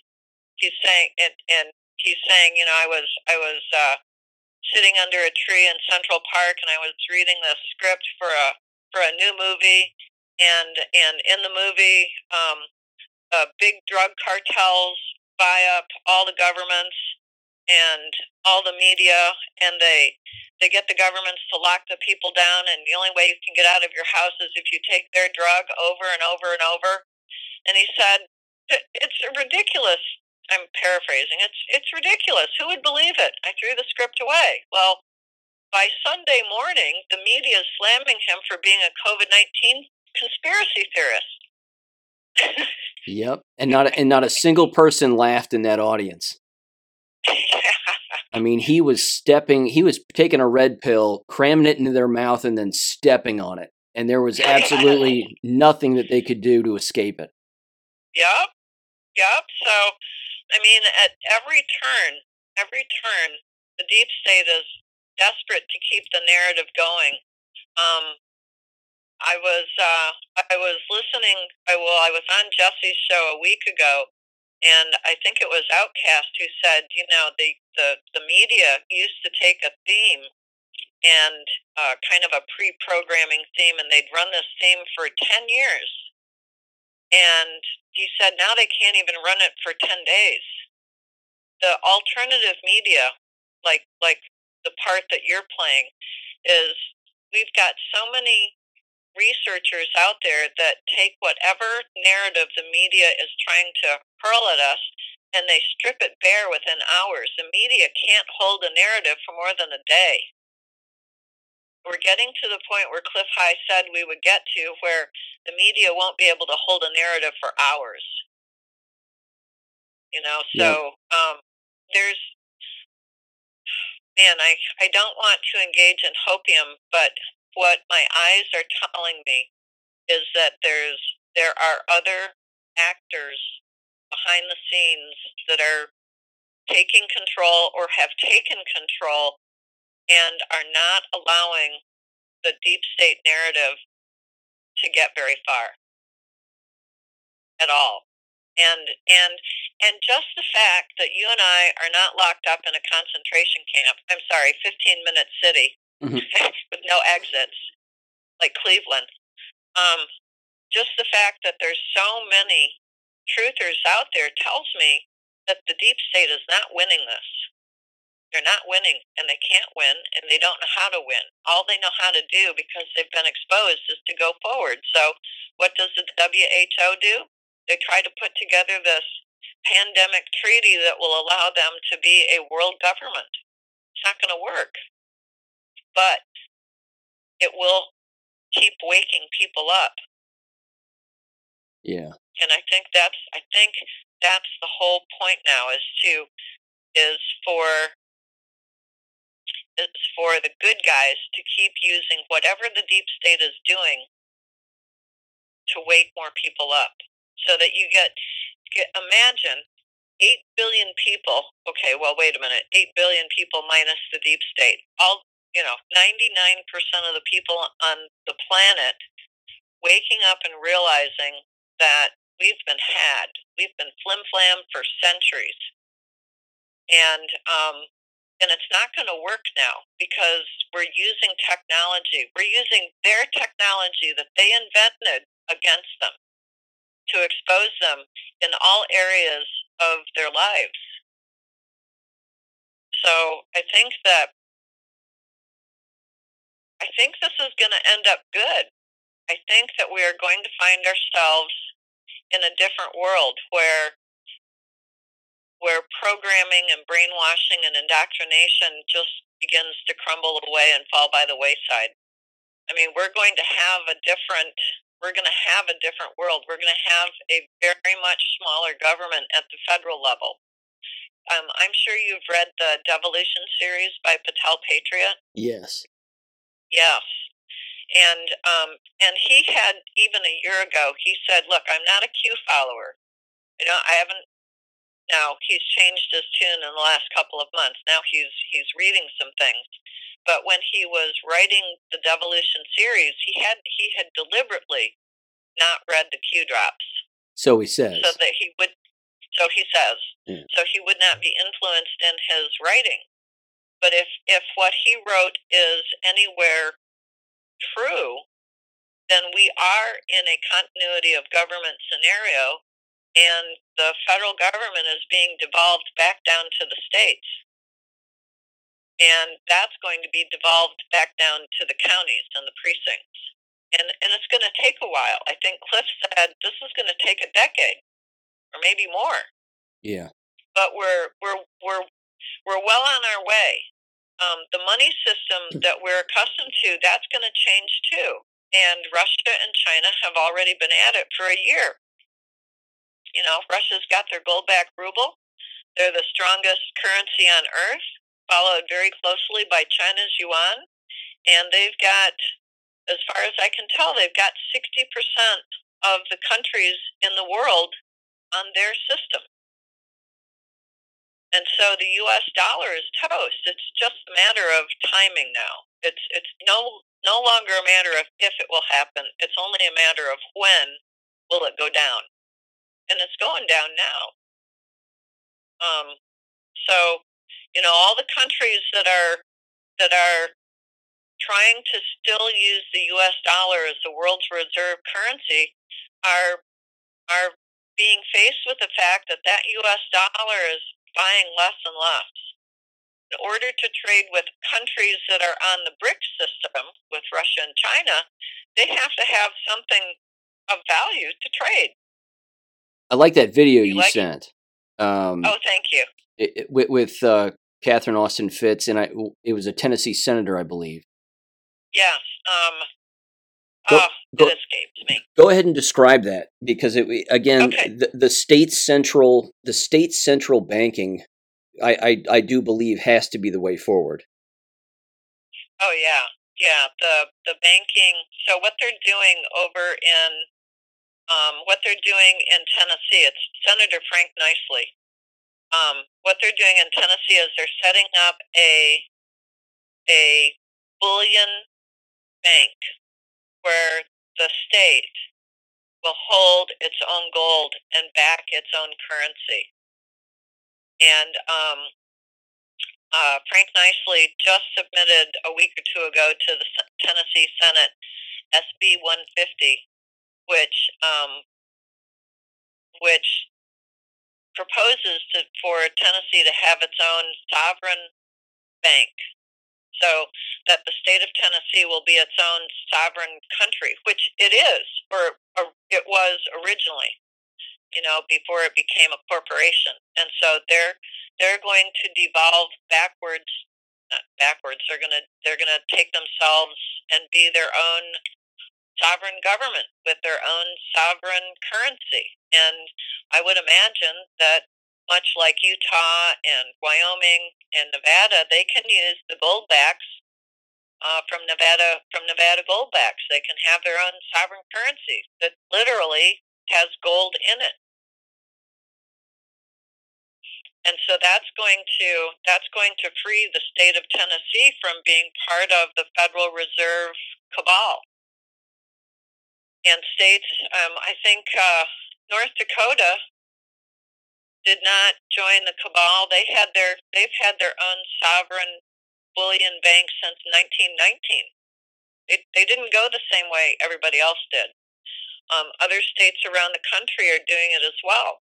he's saying and, and he's saying, you know, I was I was uh, sitting under a tree in Central Park and I was reading the script for a for a new movie, and and in the movie, um, uh, big drug cartels buy up all the governments and all the media, and they they get the governments to lock the people down, and the only way you can get out of your house is if you take their drug over and over and over. And he said, "It's ridiculous." I'm paraphrasing. It's it's ridiculous. Who would believe it? I threw the script away. Well, by Sunday morning, the media is slamming him for being a COVID nineteen conspiracy theorist. yep, and not and not a single person laughed in that audience. I mean, he was stepping, he was taking a red pill, cramming it into their mouth, and then stepping on it. And there was absolutely nothing that they could do to escape it. Yep. Yep. So, I mean, at every turn, every turn, the deep state is desperate to keep the narrative going. Um, I was uh, I was listening. I, well, I was on Jesse's show a week ago, and I think it was Outcast who said, you know, the the, the media used to take a theme and uh, kind of a pre-programming theme, and they'd run this theme for ten years. And he said now they can't even run it for ten days. The alternative media, like like the part that you're playing, is we've got so many researchers out there that take whatever narrative the media is trying to hurl at us and they strip it bare within hours. The media can't hold a narrative for more than a day. We're getting to the point where Cliff High said we would get to where the media won't be able to hold a narrative for hours. You know, so um, there's man, I I don't want to engage in hopium, but what my eyes are telling me is that there's there are other actors behind the scenes that are taking control or have taken control and are not allowing the deep state narrative to get very far at all. and and and just the fact that you and I are not locked up in a concentration camp. I'm sorry, 15 minute city Mhm. with no exits, like Cleveland. Um, just the fact that there's so many truthers out there tells me that the deep state is not winning this. They're not winning, and they can't win, and they don't know how to win. All they know how to do because they've been exposed is to go forward. So, what does the WHO do? They try to put together this pandemic treaty that will allow them to be a world government. It's not going to work, but it will keep waking people up Yeah. And I think that's I think that's the whole point now is to is for is for the good guys to keep using whatever the deep state is doing to wake more people up. So that you get, get imagine 8 billion people okay well wait a minute 8 billion people minus the deep state. All you know 99% of the people on the planet waking up and realizing that we've been had. We've been flim flam for centuries. And um, and it's not going to work now because we're using technology. We're using their technology that they invented against them to expose them in all areas of their lives. So I think that I think this is going to end up good. I think that we are going to find ourselves in a different world where where programming and brainwashing and indoctrination just begins to crumble away and fall by the wayside. I mean, we're going to have a different we're going to have a different world. We're going to have a very much smaller government at the federal level. Um, I'm sure you've read the Devolution series by Patel Patriot. Yes. Yes. And um, and he had even a year ago. He said, "Look, I'm not a Q follower. You know, I haven't. Now he's changed his tune in the last couple of months. Now he's he's reading some things. But when he was writing the Devolution series, he had he had deliberately not read the Q drops So he says. so that he would. So he says. Yeah. So he would not be influenced in his writing. But if if what he wrote is anywhere true, then we are in a continuity of government scenario, and the federal government is being devolved back down to the states. And that's going to be devolved back down to the counties and the precincts. And, and it's going to take a while. I think Cliff said this is going to take a decade or maybe more yeah. but we're we're we're we're well on our way. Um, the money system that we're accustomed to that's going to change too. And Russia and China have already been at it for a year. You know, Russia's got their gold-backed ruble. They're the strongest currency on earth, followed very closely by China's yuan. And they've got, as far as I can tell, they've got 60% of the countries in the world on their system. And so the U.S. dollar is toast. It's just a matter of timing now. It's it's no no longer a matter of if it will happen. It's only a matter of when will it go down, and it's going down now. Um, so you know all the countries that are that are trying to still use the U.S. dollar as the world's reserve currency are are being faced with the fact that that U.S. dollar is buying less and less. In order to trade with countries that are on the BRICS system, with Russia and China, they have to have something of value to trade. I like that video You you, like sent. Um, Oh, thank you. it, it- with with uh, Catherine Austin Fitts, and I it was a Tennessee senator, I believe. Yes. Um, Go- oh, go- it escapes me. Go ahead and describe that because it again Okay. the, the state central the state central banking, I, I I do believe has to be the way forward. Oh yeah, yeah. The the banking. So what they're doing over in um, what they're doing in Tennessee, it's Senator Frank Niceley. Um, what they're doing in Tennessee is they're setting up a a bullion bank where the state will hold its own gold and back its own currency. And um, uh, Frank Niceley just submitted a week or two ago to the Tennessee Senate SB 150, which um, which proposes to, for Tennessee to have its own sovereign bank so that the state of Tennessee will be its own sovereign country, which it is, or, or it was originally, you know, before it became a corporation. And so they're they're going to devolve backwards, not backwards. They're gonna they're gonna take themselves and be their own sovereign government with their own sovereign currency. And I would imagine that much like Utah and Wyoming and Nevada, they can use the goldbacks uh, from Nevada from Nevada goldbacks. They can have their own sovereign currency that literally has gold in it. And so that's going to that's going to free the state of Tennessee from being part of the Federal Reserve cabal. And states, um, I think uh, North Dakota did not join the cabal. They had their they've had their own sovereign bullion bank since 1919. It, they didn't go the same way everybody else did. Um, other states around the country are doing it as well.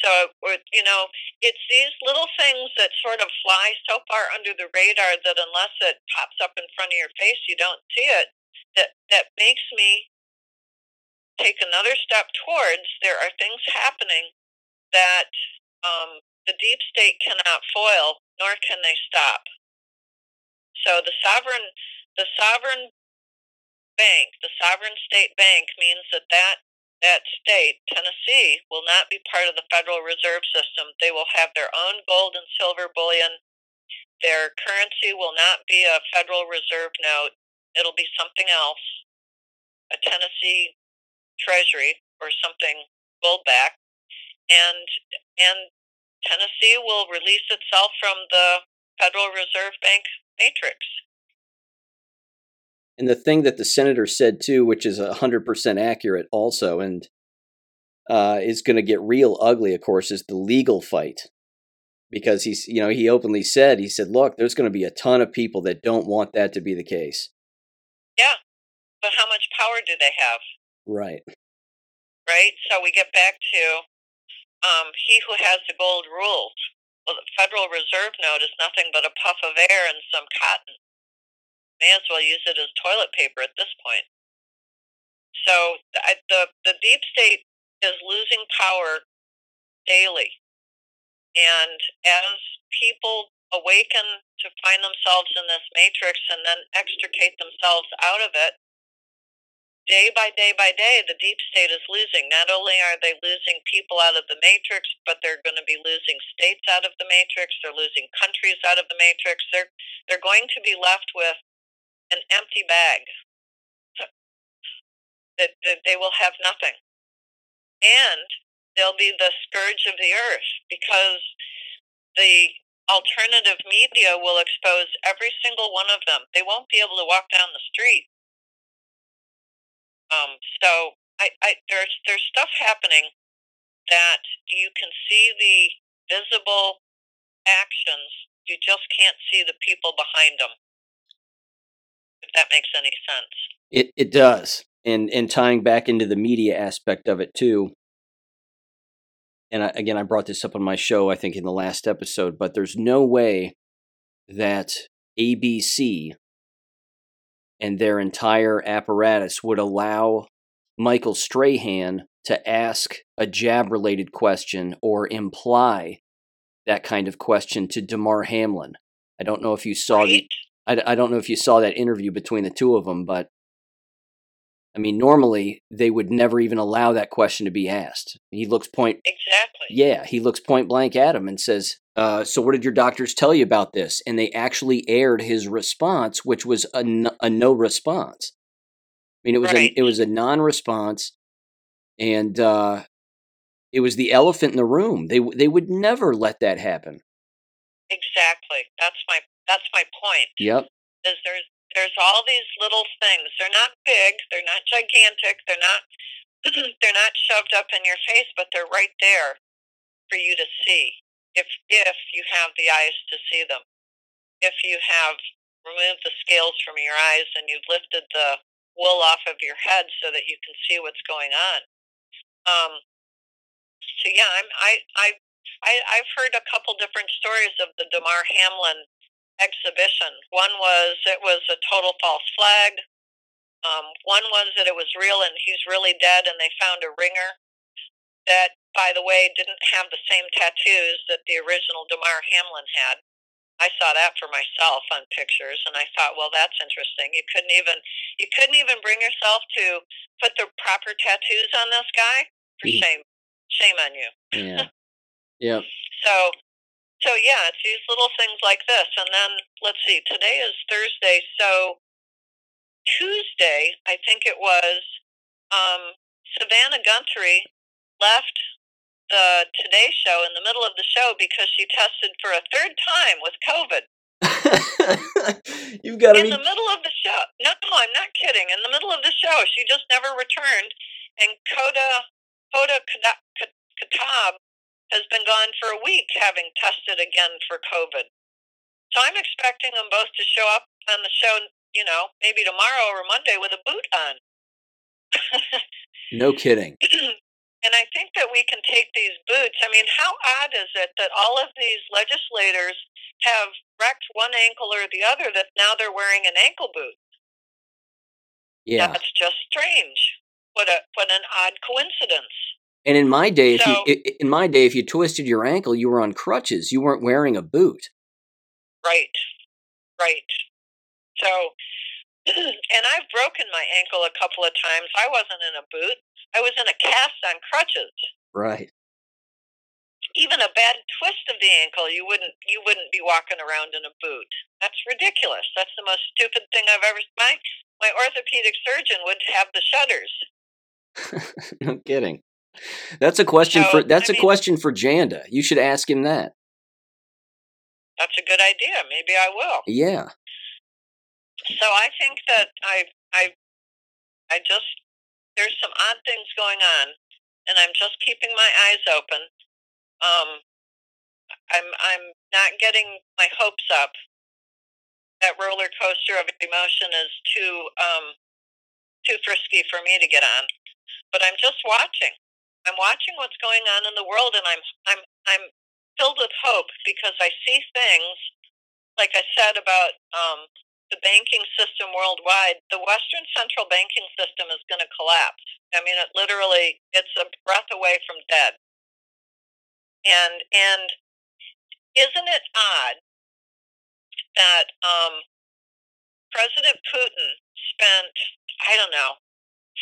So, you know, it's these little things that sort of fly so far under the radar that unless it pops up in front of your face, you don't see it. That that makes me take another step towards there are things happening that um, the deep state cannot foil, nor can they stop. So the sovereign, the sovereign bank, the sovereign state bank means that that that state, Tennessee, will not be part of the Federal Reserve System. They will have their own gold and silver bullion. Their currency will not be a Federal Reserve note. It'll be something else, a Tennessee Treasury or something gold back and and Tennessee will release itself from the Federal Reserve Bank matrix. And the thing that the senator said too, which is hundred percent accurate, also, and uh, is going to get real ugly, of course, is the legal fight. Because he's, you know, he openly said, he said, look, there's going to be a ton of people that don't want that to be the case. Yeah. But how much power do they have? Right. Right? So we get back to um, he who has the gold rules. Well, the Federal Reserve note is nothing but a puff of air and some cotton. May as well use it as toilet paper at this point. So the, the, the deep state is losing power daily. And as people awaken to find themselves in this matrix and then extricate themselves out of it, day by day by day, the deep state is losing. Not only are they losing people out of the matrix, but they're going to be losing states out of the matrix. They're losing countries out of the matrix. They're they're going to be left with an empty bag. That, that they will have nothing, and they'll be the scourge of the earth because the alternative media will expose every single one of them. They won't be able to walk down the street um, so I, I, there's there's stuff happening that you can see the visible actions. You just can't see the people behind them. If that makes any sense. It it does, and and tying back into the media aspect of it too. And I, again, I brought this up on my show, I think, in the last episode. But there's no way that ABC and their entire apparatus would allow Michael Strahan to ask a jab related question or imply that kind of question to Damar Hamlin. I don't know if you saw right. the I, I don't know if you saw that interview between the two of them, but I mean, normally they would never even allow that question to be asked. He looks point exactly. Yeah, he looks point blank at him and says, uh, "So what did your doctors tell you about this?" And they actually aired his response, which was a, n- a no response. I mean, it was right. a it was a non-response, and uh, it was the elephant in the room. They they would never let that happen. Exactly. That's my that's my point. Yep. Is there's there's all these little things. They're not big. They're not gigantic. They're not they're not shoved up in your face, but they're right there for you to see if if you have the eyes to see them. If you have removed the scales from your eyes and you've lifted the wool off of your head so that you can see what's going on. Um, so yeah, I'm, I I I I've heard a couple different stories of the Damar Hamlin exhibition. One was it was a total false flag. Um, one was that it was real and he's really dead, and they found a ringer that, by the way, didn't have the same tattoos that the original Damar Hamlin had. I saw that for myself on pictures, and I thought, well, that's interesting. You couldn't even you couldn't even bring yourself to put the proper tattoos on this guy. For shame, shame on you. Yeah. Yep. So, so yeah, it's these little things like this. And then let's see, today is Thursday, so Tuesday, I think it was, um, Savannah Guthrie left the Today Show in the middle of the show because she tested for a third time with COVID You've got to in be. the middle of the show. No, no, I'm not kidding. In the middle of the show, she just never returned. And Hoda Hoda Kotb has been gone for a week, having tested again for COVID. So I'm expecting them both to show up on the show, you know, maybe tomorrow or Monday with a boot on. No kidding. and I think that we can take these boots. I mean, how odd is it that all of these legislators have wrecked one ankle or the other that now they're wearing an ankle boot? Yeah. That's just strange. What a what an odd coincidence. And in my day, if you in my day, if you twisted your ankle, you were on crutches. You weren't wearing a boot. Right. Right. So and I've broken my ankle a couple of times. I wasn't in a boot. I was in a cast on crutches. Right. Even a bad twist of the ankle, you wouldn't you wouldn't be walking around in a boot. That's ridiculous. That's the most stupid thing I've ever my my orthopedic surgeon would have the shutters. no kidding. That's a question So, for that's I a mean- question for Janda. You should ask him that. That's a good idea. Maybe I will. Yeah. So I think that I I I just there's some odd things going on, and I'm just keeping my eyes open. Um, I'm I'm not getting my hopes up. That roller coaster of emotion is too um, too frisky for me to get on, but I'm just watching. I'm watching what's going on in the world, and I'm I'm I'm filled with hope because I see things like I said about um, the banking system worldwide, the Western central banking system is going to collapse. I mean, it literally, it's a breath away from dead. And and isn't it odd that um, President Putin spent, I don't know,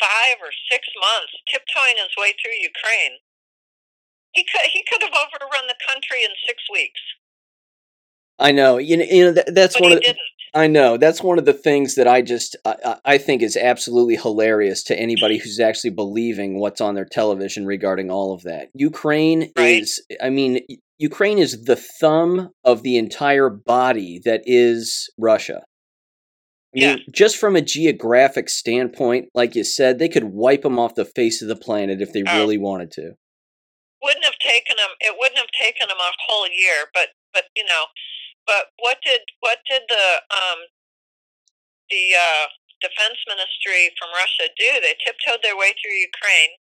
five or six months tiptoeing his way through Ukraine? He could he could have overrun the country in six weeks, I know. You know, you know that, that's but one he of the, didn't. I know. That's one of the things that I just I, I think is absolutely hilarious to anybody who's actually believing what's on their television regarding all of that. Ukraine Right. is I mean Ukraine is the thumb of the entire body that is Russia. I mean, just from a geographic standpoint, like you said, they could wipe them off the face of the planet if they Oh. really wanted to. wouldn't have taken them. it wouldn't have taken them a whole year but but you know but what did what did the um the uh defense ministry from russia do? They tiptoed their way through ukraine.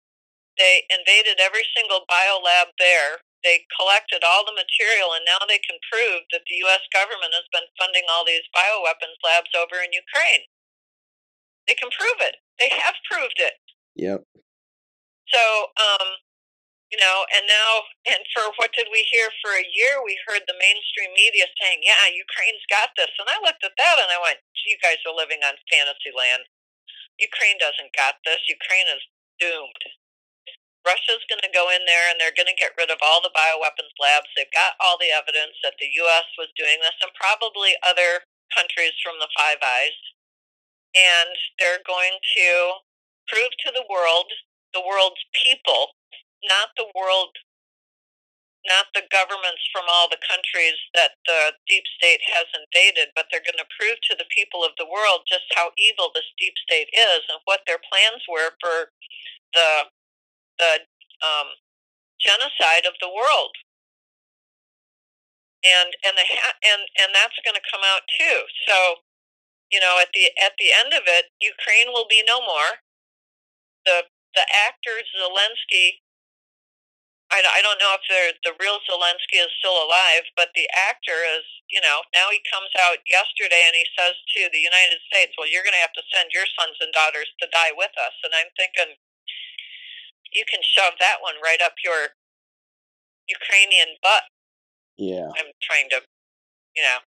They invaded every single biolab there. They collected all the material and now they can prove that the us government has been funding all these bioweapons labs over in ukraine. They can prove it. They have proved it. Yep. so, um, you know, and now, and for what did we hear for a year? We heard the mainstream media saying, yeah, Ukraine's got this. And I looked at that and I went, you guys are living on fantasy land. Ukraine doesn't got this. Ukraine is doomed. Russia's going to go in there and they're going to get rid of all the bioweapons labs. They've got all the evidence that the U.S. was doing this and probably other countries from the Five Eyes. And they're going to prove to the world, the world's people, not the world, not the governments from all the countries that the deep state has invaded, but they're going to prove to the people of the world just how evil this deep state is and what their plans were for the the um, genocide of the world, and and the ha- and and that's going to come out too. So, you know, at the at the end of it, Ukraine will be no more. The the actor Zelensky I, I don't know if the real Zelensky is still alive, but the actor is, you know, now he comes out yesterday and he says to the United States, well, you're going to have to send your sons and daughters to die with us. And I'm thinking, you can shove that one right up your Ukrainian butt. Yeah. I'm trying to, you know.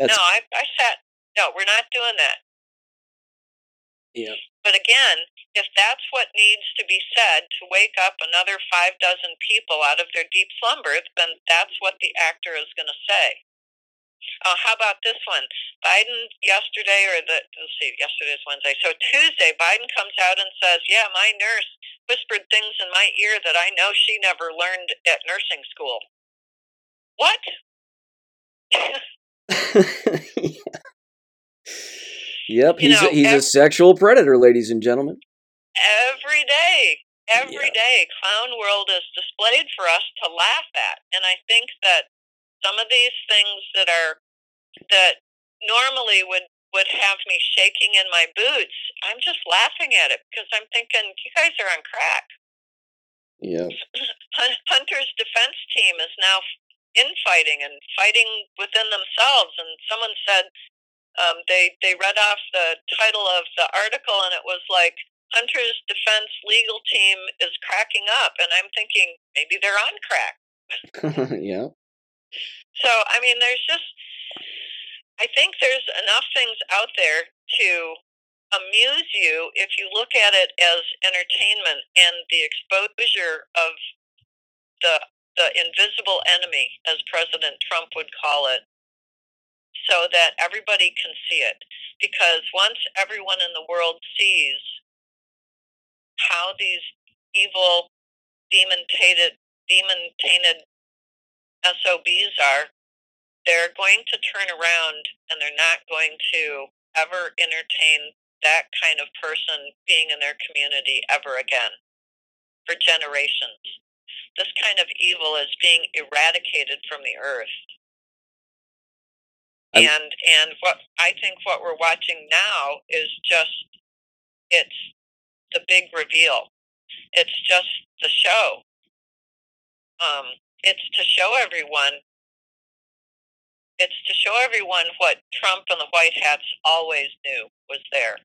That's... No, I, I sat, no, we're not doing that. Yeah. But again, if that's what needs to be said to wake up another five dozen people out of their deep slumber, then that's what the actor is going to say. Uh, how about this one? Biden yesterday, or the let's see, yesterday's Wednesday. So Tuesday, Biden comes out and says, "Yeah, my nurse whispered things in my ear that I know she never learned at nursing school." What? yeah. Yep, You he's know, a, he's a sexual predator, ladies and gentlemen. Every day every Yeah. day clown world is displayed for us to laugh at and i think that some of these things that are that normally would would have me shaking in my boots i'm just laughing at it because i'm thinking you guys are on crack Yeah. Hunter's defense team is now infighting and fighting within themselves and someone said um, they they read off the title of the article and it was like Hunter's defense legal team is cracking up and I'm thinking maybe they're on crack. yeah. So I mean there's just I think there's enough things out there to amuse you if you look at it as entertainment and the exposure of the the invisible enemy as President Trump would call it so that everybody can see it because once everyone in the world sees how these evil demon tainted demon tainted SOBs are they're going to turn around and they're not going to ever entertain that kind of person being in their community ever again for generations. This kind of evil is being eradicated from the earth. I'm- And and what I think what we're watching now is just it's the big reveal. It's just the show. Um, it's to show everyone it's to show everyone what Trump and the White Hats always knew was there.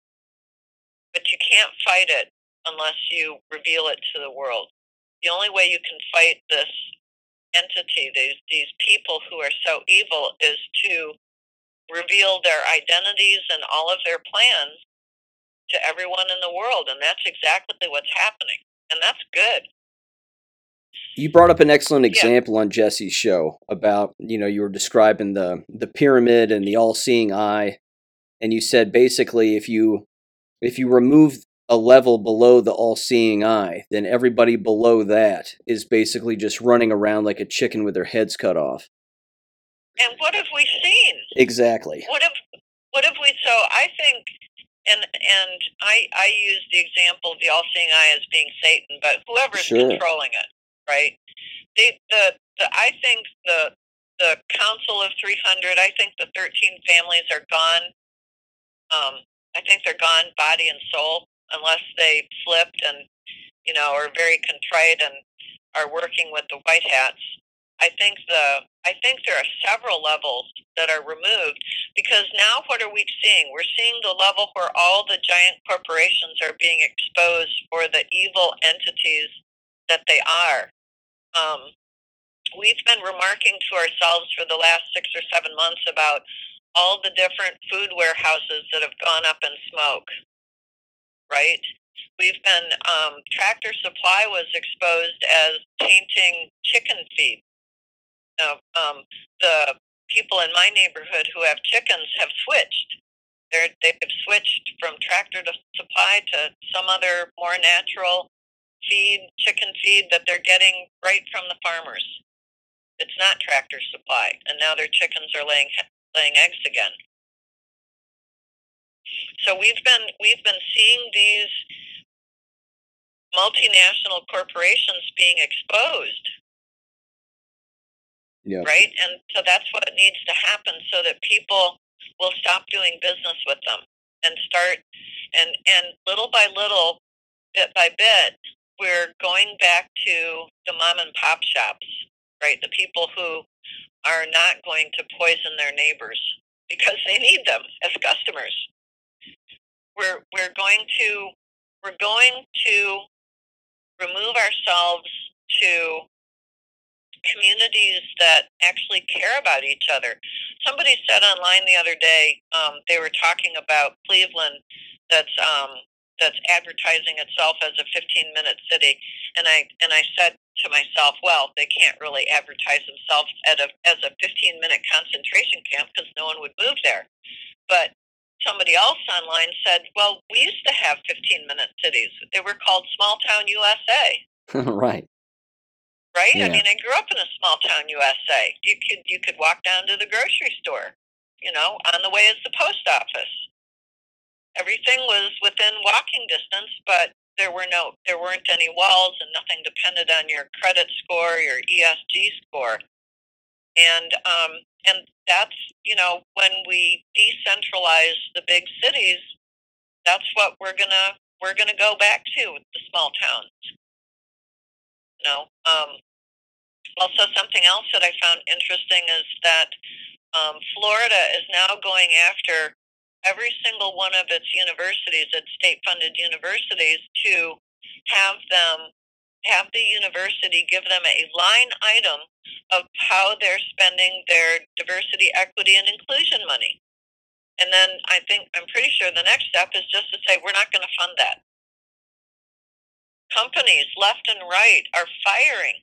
But you can't fight it unless you reveal it to the world. The only way you can fight this entity, these these people who are so evil, is to reveal their identities and all of their plans to everyone in the world, and that's exactly what's happening, and that's good. You brought up an excellent example on Jesse's show about, you know, you were describing the the pyramid and the all-seeing eye and you said basically if you if you remove a level below the all-seeing eye, then everybody below that is basically just running around like a chicken with their heads cut off. And what have we seen? Exactly. What have what have we? So I think, and and I I use the example of the all-seeing eye as being Satan, but whoever's Sure. controlling it, right? The the, the I think the the Council of 300. I think the 13 families are gone. Um, I think they're gone, body and soul, unless they flipped and you know are very contrite and are working with the white hats. I think the I think there are several levels that are removed because now what are we seeing? We're seeing the level where all the giant corporations are being exposed for the evil entities that they are. Um, we've been remarking to ourselves for the last six or seven months about all the different food warehouses that have gone up in smoke, right? We've been, um, Tractor Supply was exposed as tainting chicken feed. Uh, um, the people in my neighborhood who have chickens have switched. They're, they've switched from Tractor to Supply to some other more natural feed, chicken feed that they're getting right from the farmers. It's not Tractor Supply, and now their chickens are laying laying eggs again. So we've been we've been seeing these multinational corporations being exposed. Right? And so that's what needs to happen so that people will stop doing business with them and start and and little by little bit by bit we're going back to the mom and pop shops right? The people who are not going to poison their neighbors because they need them as customers. We're we're going to we're going to remove ourselves to communities that actually care about each other. Somebody said online the other day um, they were talking about Cleveland that's um, that's advertising itself as a 15 minute city, and I and I said to myself, well, they can't really advertise themselves at a, as a 15 minute concentration camp because no one would move there. But somebody else online said, well, we used to have 15 minute cities. They were called Small Town USA. right right? Yeah. I mean, I grew up in a small town USA. You could you could walk down to the grocery store, you know, on the way is the post office. Everything was within walking distance, but there were no there weren't any walls and nothing depended on your credit score, your ESG score. And um and that's, you know, when we decentralize the big cities, that's what we're gonna we're gonna go back to the small towns. Know, um, also something else that I found interesting is that um, Florida is now going after every single one of its universities, its state-funded universities, to have them have the university give them a line item of how they're spending their diversity, equity, and inclusion money. And then I think I'm pretty sure the next step is just to say we're not going to fund that companies left and right are firing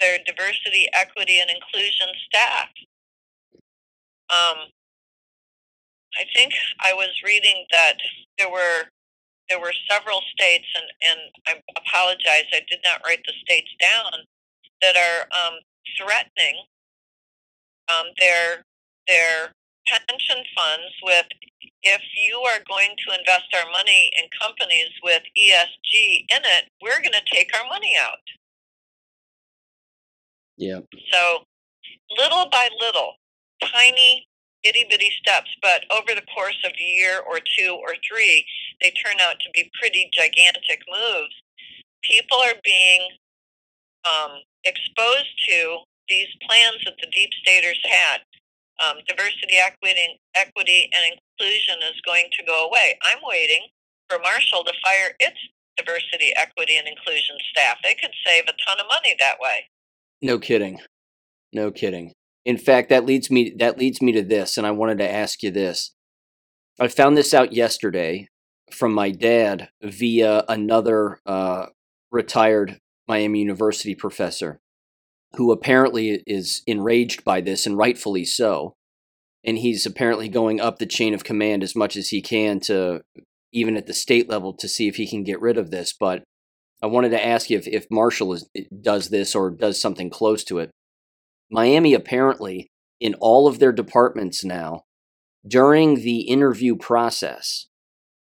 their diversity, equity, and inclusion staff. Um, I think I was reading that there were there were several states, and, and I apologize, I did not write the states down, that are um, threatening um, their their pension funds with if you are going to invest our money in companies with ESG in it, we're going to take our money out. Yeah. So, little by little, tiny itty bitty steps, but over the course of a year or two or three, they turn out to be pretty gigantic moves. People are being um, exposed to these plans that the deep staters had um, diversity, equity, equity, and inclusion is going to go away. I'm waiting for Marshall to fire its diversity, equity, and inclusion staff. They could save a ton of money that way. No kidding. No kidding. In fact, that leads me that leads me to this, and I wanted to ask you this. I found this out yesterday from my dad via another uh, retired Miami University professor who apparently is enraged by this, and rightfully so. And he's apparently going up the chain of command as much as he can to, even at the state level, to see if he can get rid of this. But I wanted to ask you if, if Marshall is, does this or does something close to it. Miami apparently, in all of their departments now, during the interview process,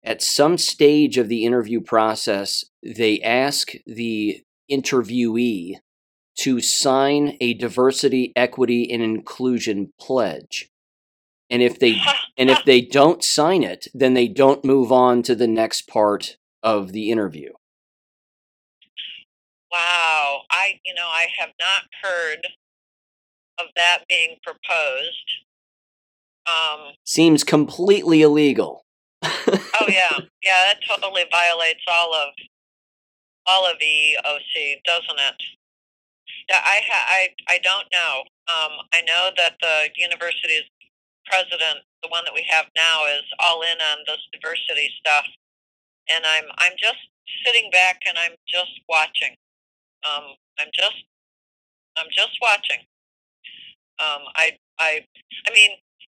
at some stage of the interview process, they ask the interviewee to sign a diversity, equity, and inclusion pledge. And if they and if they don't sign it, then they don't move on to the next part of the interview. Wow, I you know I have not heard of that being proposed. Um, Seems completely illegal. oh yeah, yeah, that totally violates all of all of EEOC, doesn't it? Yeah, I ha- I I don't know. Um, I know that the university's president, the one that we have now, is all in on this diversity stuff, and I'm I'm just sitting back and I'm just watching. Um, I'm just I'm just watching. Um, I I I mean,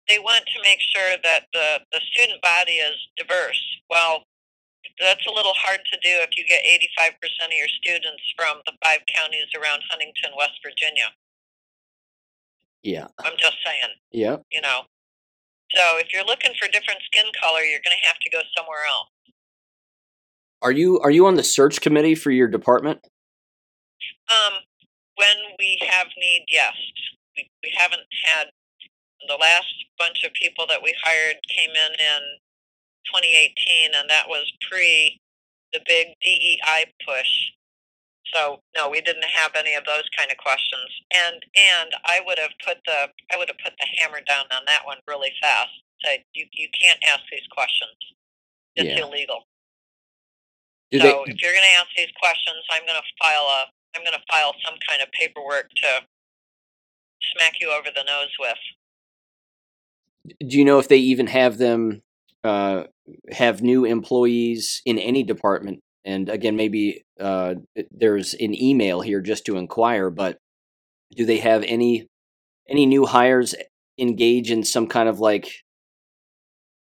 they want to make sure that the the student body is diverse. Well, that's a little hard to do if you get 85% of your students from the five counties around Huntington, West Virginia. Yeah. I'm just saying, Yep. you know. So if you're looking for different skin color, you're going to have to go somewhere else. Are you are you on the search committee for your department? Um, when we have need, yes. We, we haven't had the last bunch of people that we hired came in in 2018, and that was pre the big DEI push. So no, we didn't have any of those kind of questions. And and I would have put the I would have put the hammer down on that one really fast. Say you you can't ask these questions. It's Yeah. illegal. Do so they if you're going to ask these questions, I'm going to file a I'm going to file some kind of paperwork to smack you over the nose with. do you know if they even have them uh, have new employees in any department? And again, maybe uh, there's an email here just to inquire, but do they have any any new hires engage in some kind of like?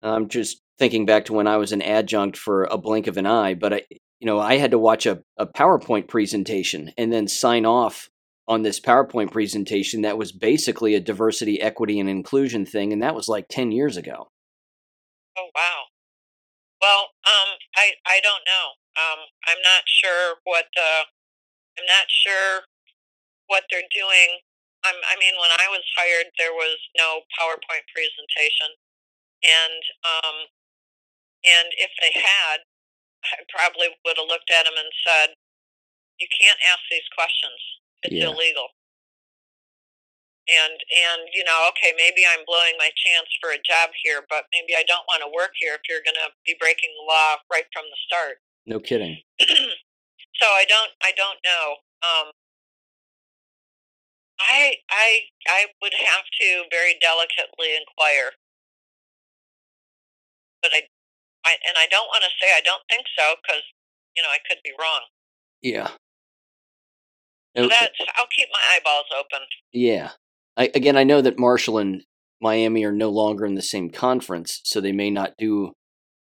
I'm just thinking back to when I was an adjunct for a blink of an eye, but I, you know, I had to watch a, a PowerPoint presentation and then sign off on this PowerPoint presentation that was basically a diversity, equity, and inclusion thing, and that was like ten years ago. Oh wow. I I don't know. Um, I'm not sure what the I'm not sure what they're doing. I'm, I mean, when I was hired, there was no PowerPoint presentation, and um, and if they had, I probably would have looked at them and said, "You can't ask these questions. It's Yeah. illegal." And and you know, okay, maybe I'm blowing my chance for a job here, but maybe I don't want to work here if you're going to be breaking the law right from the start. No kidding. so I don't I don't know. Um, I I I would have to very delicately inquire, but I, I and I don't want to say I don't think so because you know I could be wrong. Yeah. So that's I'll keep my eyeballs open. Yeah. I, again, I know that Marshall and Miami are no longer in the same conference, so they may not do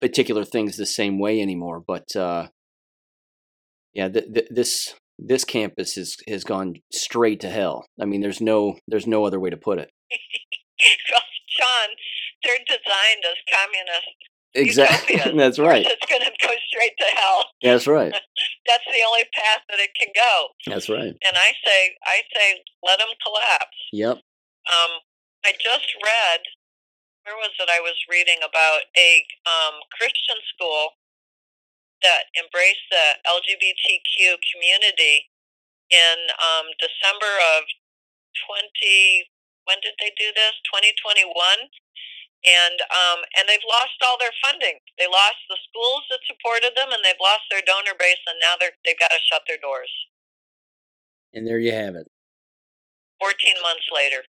particular things the same way anymore. But uh, yeah, th- th- this this campus has has gone straight to hell. I mean, there's no there's no other way to put it. well, Sean, they're designed as communist. Exactly. That's right. It's going to go straight to hell. That's right. That's the only path that it can go. That's right. And I say, I say, let them collapse. Yep. Um, I just read, where was it? I was reading about a um, Christian school that embraced the LGBTQ community in um, December of 20. When did they do this? 2021. And um, and they've lost all their funding. They lost the schools that supported them, and they've lost their donor base, and now they're they've got to shut their doors. And there you have it. 14 months later.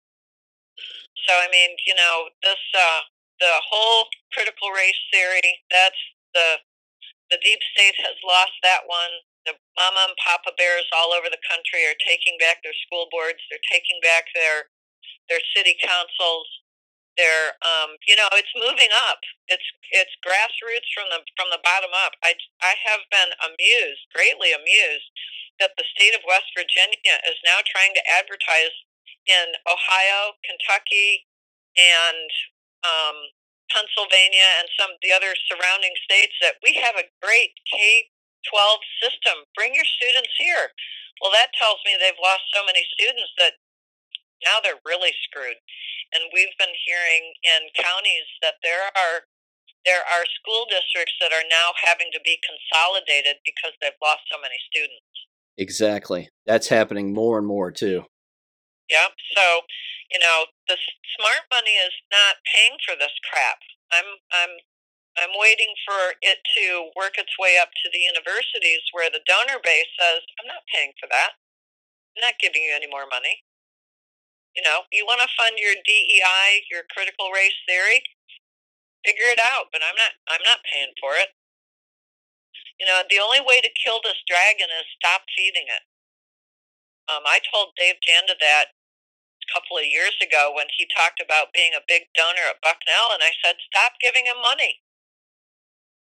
So I mean, you know, this uh, the whole critical race theory. That's the the deep state has lost that one. The mama and papa bears all over the country are taking back their school boards. They're taking back their their city councils. They're um, you know, it's moving up. It's it's grassroots from the from the bottom up. I I have been amused, greatly amused, that the state of West Virginia is now trying to advertise in Ohio, Kentucky, and um, Pennsylvania, and some of the other surrounding states that we have a great K 12 system. Bring your students here. Well, that tells me they've lost so many students that now they're really screwed. And we've been hearing in counties that there are there are school districts that are now having to be consolidated because they've lost so many students. Exactly. That's happening more and more too. Yep. So, you know, the smart money is not paying for this crap. I'm I'm I'm waiting for it to work its way up to the universities where the donor base says, "I'm not paying for that. I'm not giving you any more money." You know, you want to fund your DEI, your critical race theory, figure it out, but I'm not I'm not paying for it. You know, the only way to kill this dragon is stop feeding it. Um, I told Dave Janda that a couple of years ago when he talked about being a big donor at Bucknell, and I said, stop giving him money.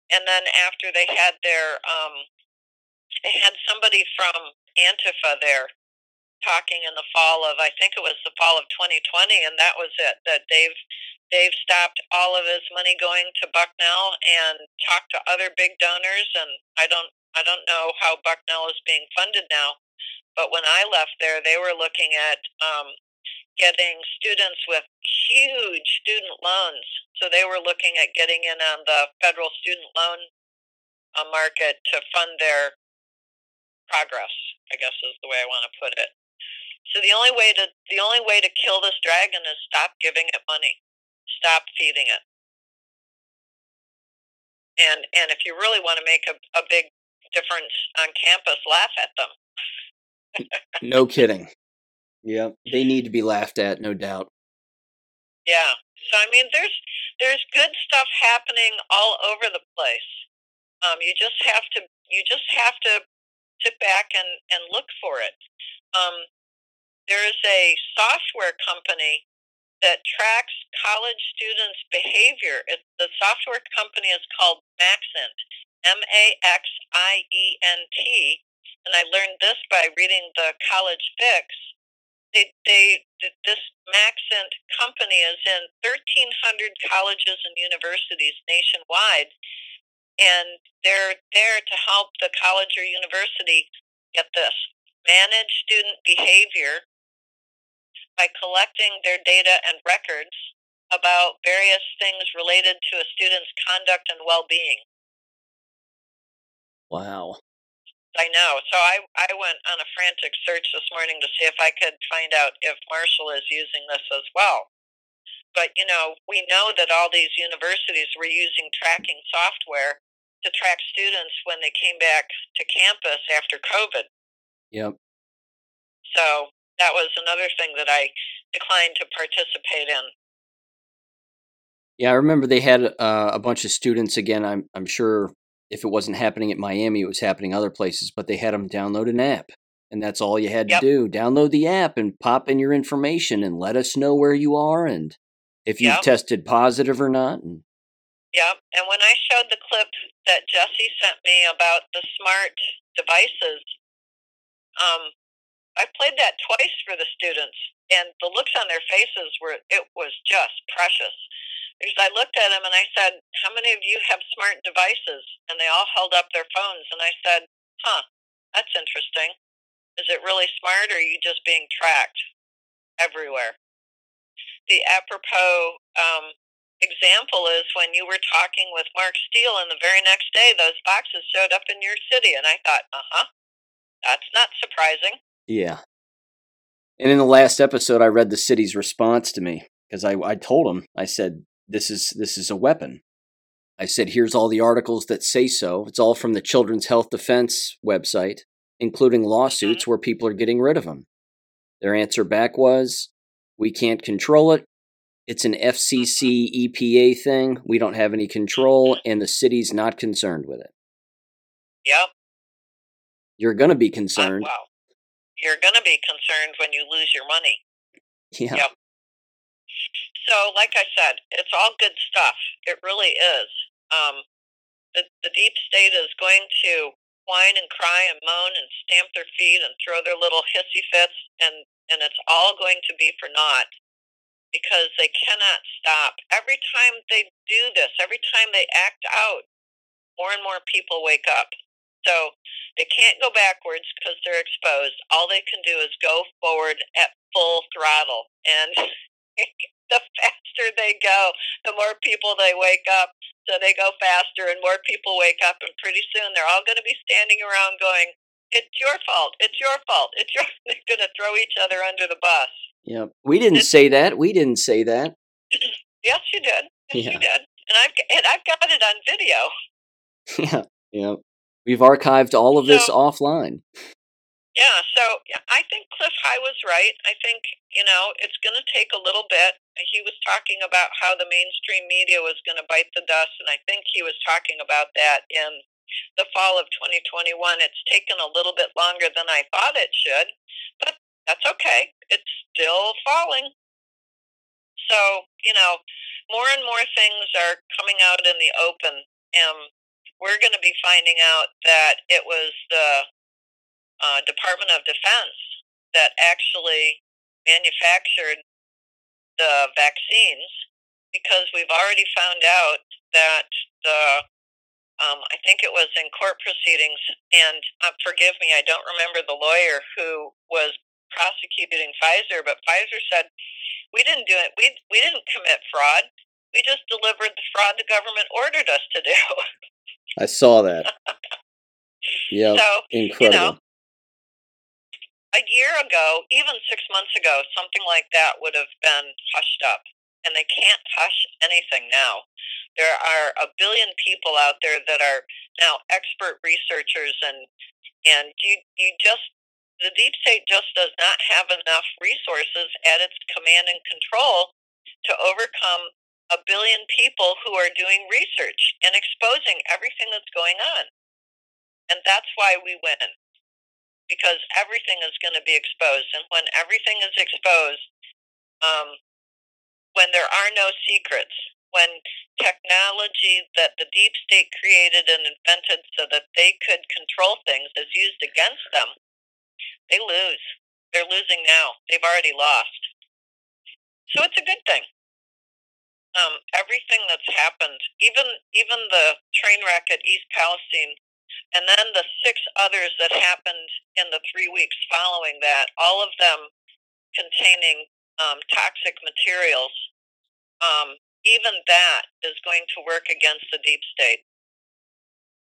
And then after they had their, um, they had somebody from Antifa there, talking in the fall of I think it was the fall of 2020, and that was it. That Dave Dave stopped all of his money going to Bucknell and talked to other big donors. And I don't I don't know how Bucknell is being funded now, but when I left there, they were looking at um, getting students with huge student loans. So they were looking at getting in on the federal student loan uh, market to fund their progress. I guess is the way I want to put it. So the only way to the only way to kill this dragon is stop giving it money, stop feeding it, and and if you really want to make a, a big difference on campus, laugh at them. no kidding. Yeah, they need to be laughed at, no doubt. Yeah. So I mean, there's there's good stuff happening all over the place. Um, you just have to you just have to sit back and and look for it. Um, there is a software company that tracks college students' behavior. It, the software company is called Maxient, M A X I E N T, and I learned this by reading the College Fix. They, they, this Maxient company is in 1,300 colleges and universities nationwide, and they're there to help the college or university get this manage student behavior by collecting their data and records about various things related to a student's conduct and well-being. Wow. I know. So I I went on a frantic search this morning to see if I could find out if Marshall is using this as well. But you know, we know that all these universities were using tracking software to track students when they came back to campus after COVID. Yep. So that was another thing that I declined to participate in. Yeah, I remember they had uh, a bunch of students. Again, I'm I'm sure if it wasn't happening at Miami, it was happening other places. But they had them download an app, and that's all you had yep. to do: download the app and pop in your information, and let us know where you are and if you yep. tested positive or not. And Yep. And when I showed the clip that Jesse sent me about the smart devices, um, I played that twice for the students, and the looks on their faces were it was just precious. Because I looked at them and I said, "How many of you have smart devices?" And they all held up their phones, and I said, "Huh, that's interesting. Is it really smart, or are you just being tracked everywhere?" The apropos um, example is when you were talking with Mark Steele, and the very next day those boxes showed up in your city, and I thought, "Uh huh, that's not surprising." Yeah. And in the last episode, I read the city's response to me because I, I told them, I said, this is, this is a weapon. I said, here's all the articles that say so. It's all from the Children's Health Defense website, including lawsuits mm-hmm. where people are getting rid of them. Their answer back was, we can't control it. It's an FCC mm-hmm. EPA thing. We don't have any control, and the city's not concerned with it. Yep. You're going to be concerned. wow you're going to be concerned when you lose your money. Yeah. Yep. So, like I said, it's all good stuff. It really is. Um, the, the deep state is going to whine and cry and moan and stamp their feet and throw their little hissy fits, and, and it's all going to be for naught because they cannot stop. Every time they do this, every time they act out, more and more people wake up. So they can't go backwards because they're exposed. All they can do is go forward at full throttle. And the faster they go, the more people they wake up. So they go faster and more people wake up. And pretty soon they're all going to be standing around going, it's your fault. It's your fault. It's your. They're going to throw each other under the bus. Yep. We didn't it's, say that. We didn't say that. yes, you did. Yes, yeah. you did. And I've and I've got it on video. Yeah. Yeah. We've archived all of this offline. Yeah, so I think Cliff High was right. I think, you know, it's going to take a little bit. He was talking about how the mainstream media was going to bite the dust, and I think he was talking about that in the fall of 2021. It's taken a little bit longer than I thought it should, but that's okay. It's still falling. So, you know, more and more things are coming out in the open. And we're going to be finding out that it was the uh, Department of Defense that actually manufactured the vaccines because we've already found out that the um, I think it was in court proceedings, and uh, forgive me, I don't remember the lawyer who was prosecuting Pfizer, but Pfizer said we didn't do it. We we didn't commit fraud. We just delivered the fraud the government ordered us to do. I saw that. yeah, so, incredible. You know, a year ago, even six months ago, something like that would have been hushed up and they can't hush anything now. There are a billion people out there that are now expert researchers, and and you you just the deep state just does not have enough resources at its command and control to overcome a billion people who are doing research and exposing everything that's going on. And that's why we win. Because everything is going to be exposed. And when everything is exposed, um, when there are no secrets, when technology that the deep state created and invented so that they could control things is used against them, they lose. They're losing now. They've already lost. So it's a good thing. Um, everything that's happened, even even the train wreck at East Palestine, and then the six others that happened in the three weeks following that, all of them containing um, toxic materials, um, even that is going to work against the deep state.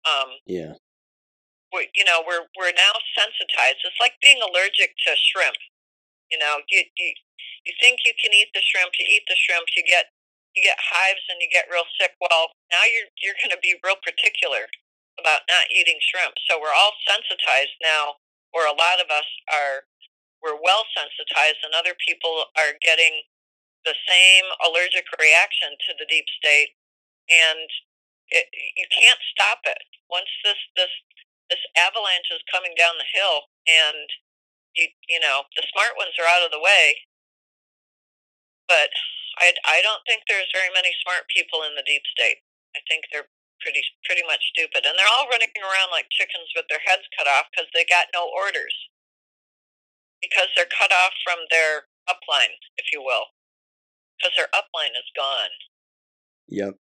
Um, yeah. We, you know, we're we're now sensitized. It's like being allergic to shrimp. You know, you, you you think you can eat the shrimp, you eat the shrimp, you get you get hives and you get real sick. Well, now you're you're going to be real particular about not eating shrimp. So we're all sensitized now, or a lot of us are we're well sensitized, and other people are getting the same allergic reaction to the deep state, and it, you can't stop it. Once this this this avalanche is coming down the hill, and you you know the smart ones are out of the way, but I I don't think there's very many smart people in the deep state. I think they're pretty pretty much stupid, and they're all running around like chickens with their heads cut off because they got no orders because they're cut off from their upline, if you will, because their upline is gone. Yep.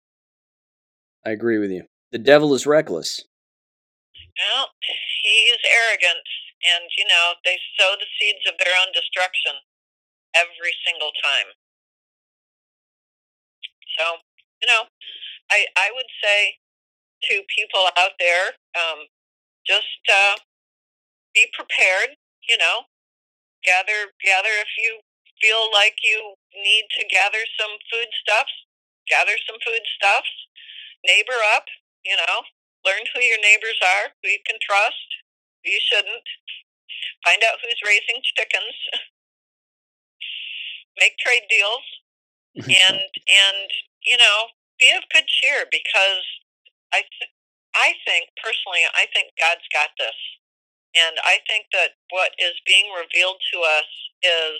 I agree with you. The devil is reckless. Well, he is arrogant, and, you know, they sow the seeds of their own destruction every single time. So, you know, I, I would say to people out there, um, just uh, be prepared, you know, gather gather if you feel like you need to gather some foodstuffs, gather some foodstuffs, neighbor up, you know, learn who your neighbors are, who you can trust, who you shouldn't, find out who's raising chickens, make trade deals, and and you know, be of good cheer because I th- I think personally, I think God's got this. And I think that what is being revealed to us is,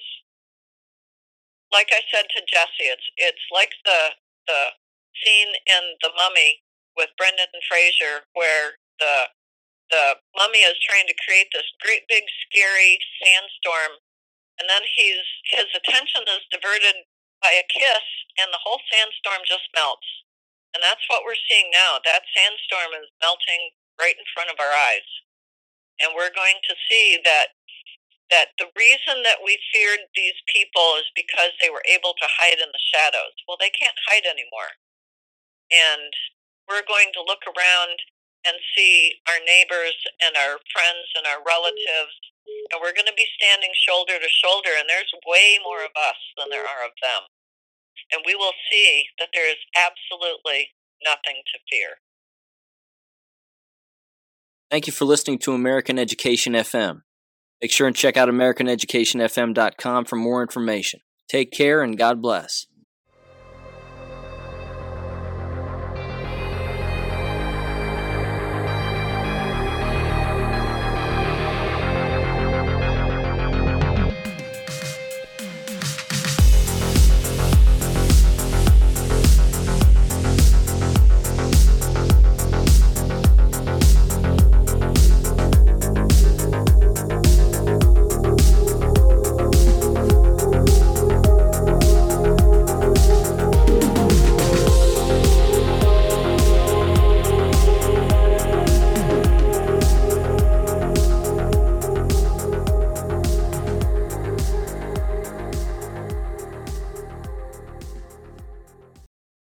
like I said to Jesse, it's it's like the the scene in The Mummy with Brendan Fraser, where the the mummy is trying to create this great big scary sandstorm, and then he's his attention is diverted by a kiss, and the whole sandstorm just melts. And that's what we're seeing now. That sandstorm is melting right in front of our eyes and we're going to see that that the reason that we feared these people is because they were able to hide in the shadows. Well, they can't hide anymore. And we're going to look around and see our neighbors and our friends and our relatives, and we're going to be standing shoulder to shoulder, and there's way more of us than there are of them. And we will see that there is absolutely nothing to fear. Thank you for listening to American Education FM. Make sure and check out AmericanEducationFM.com for more information. Take care and God bless.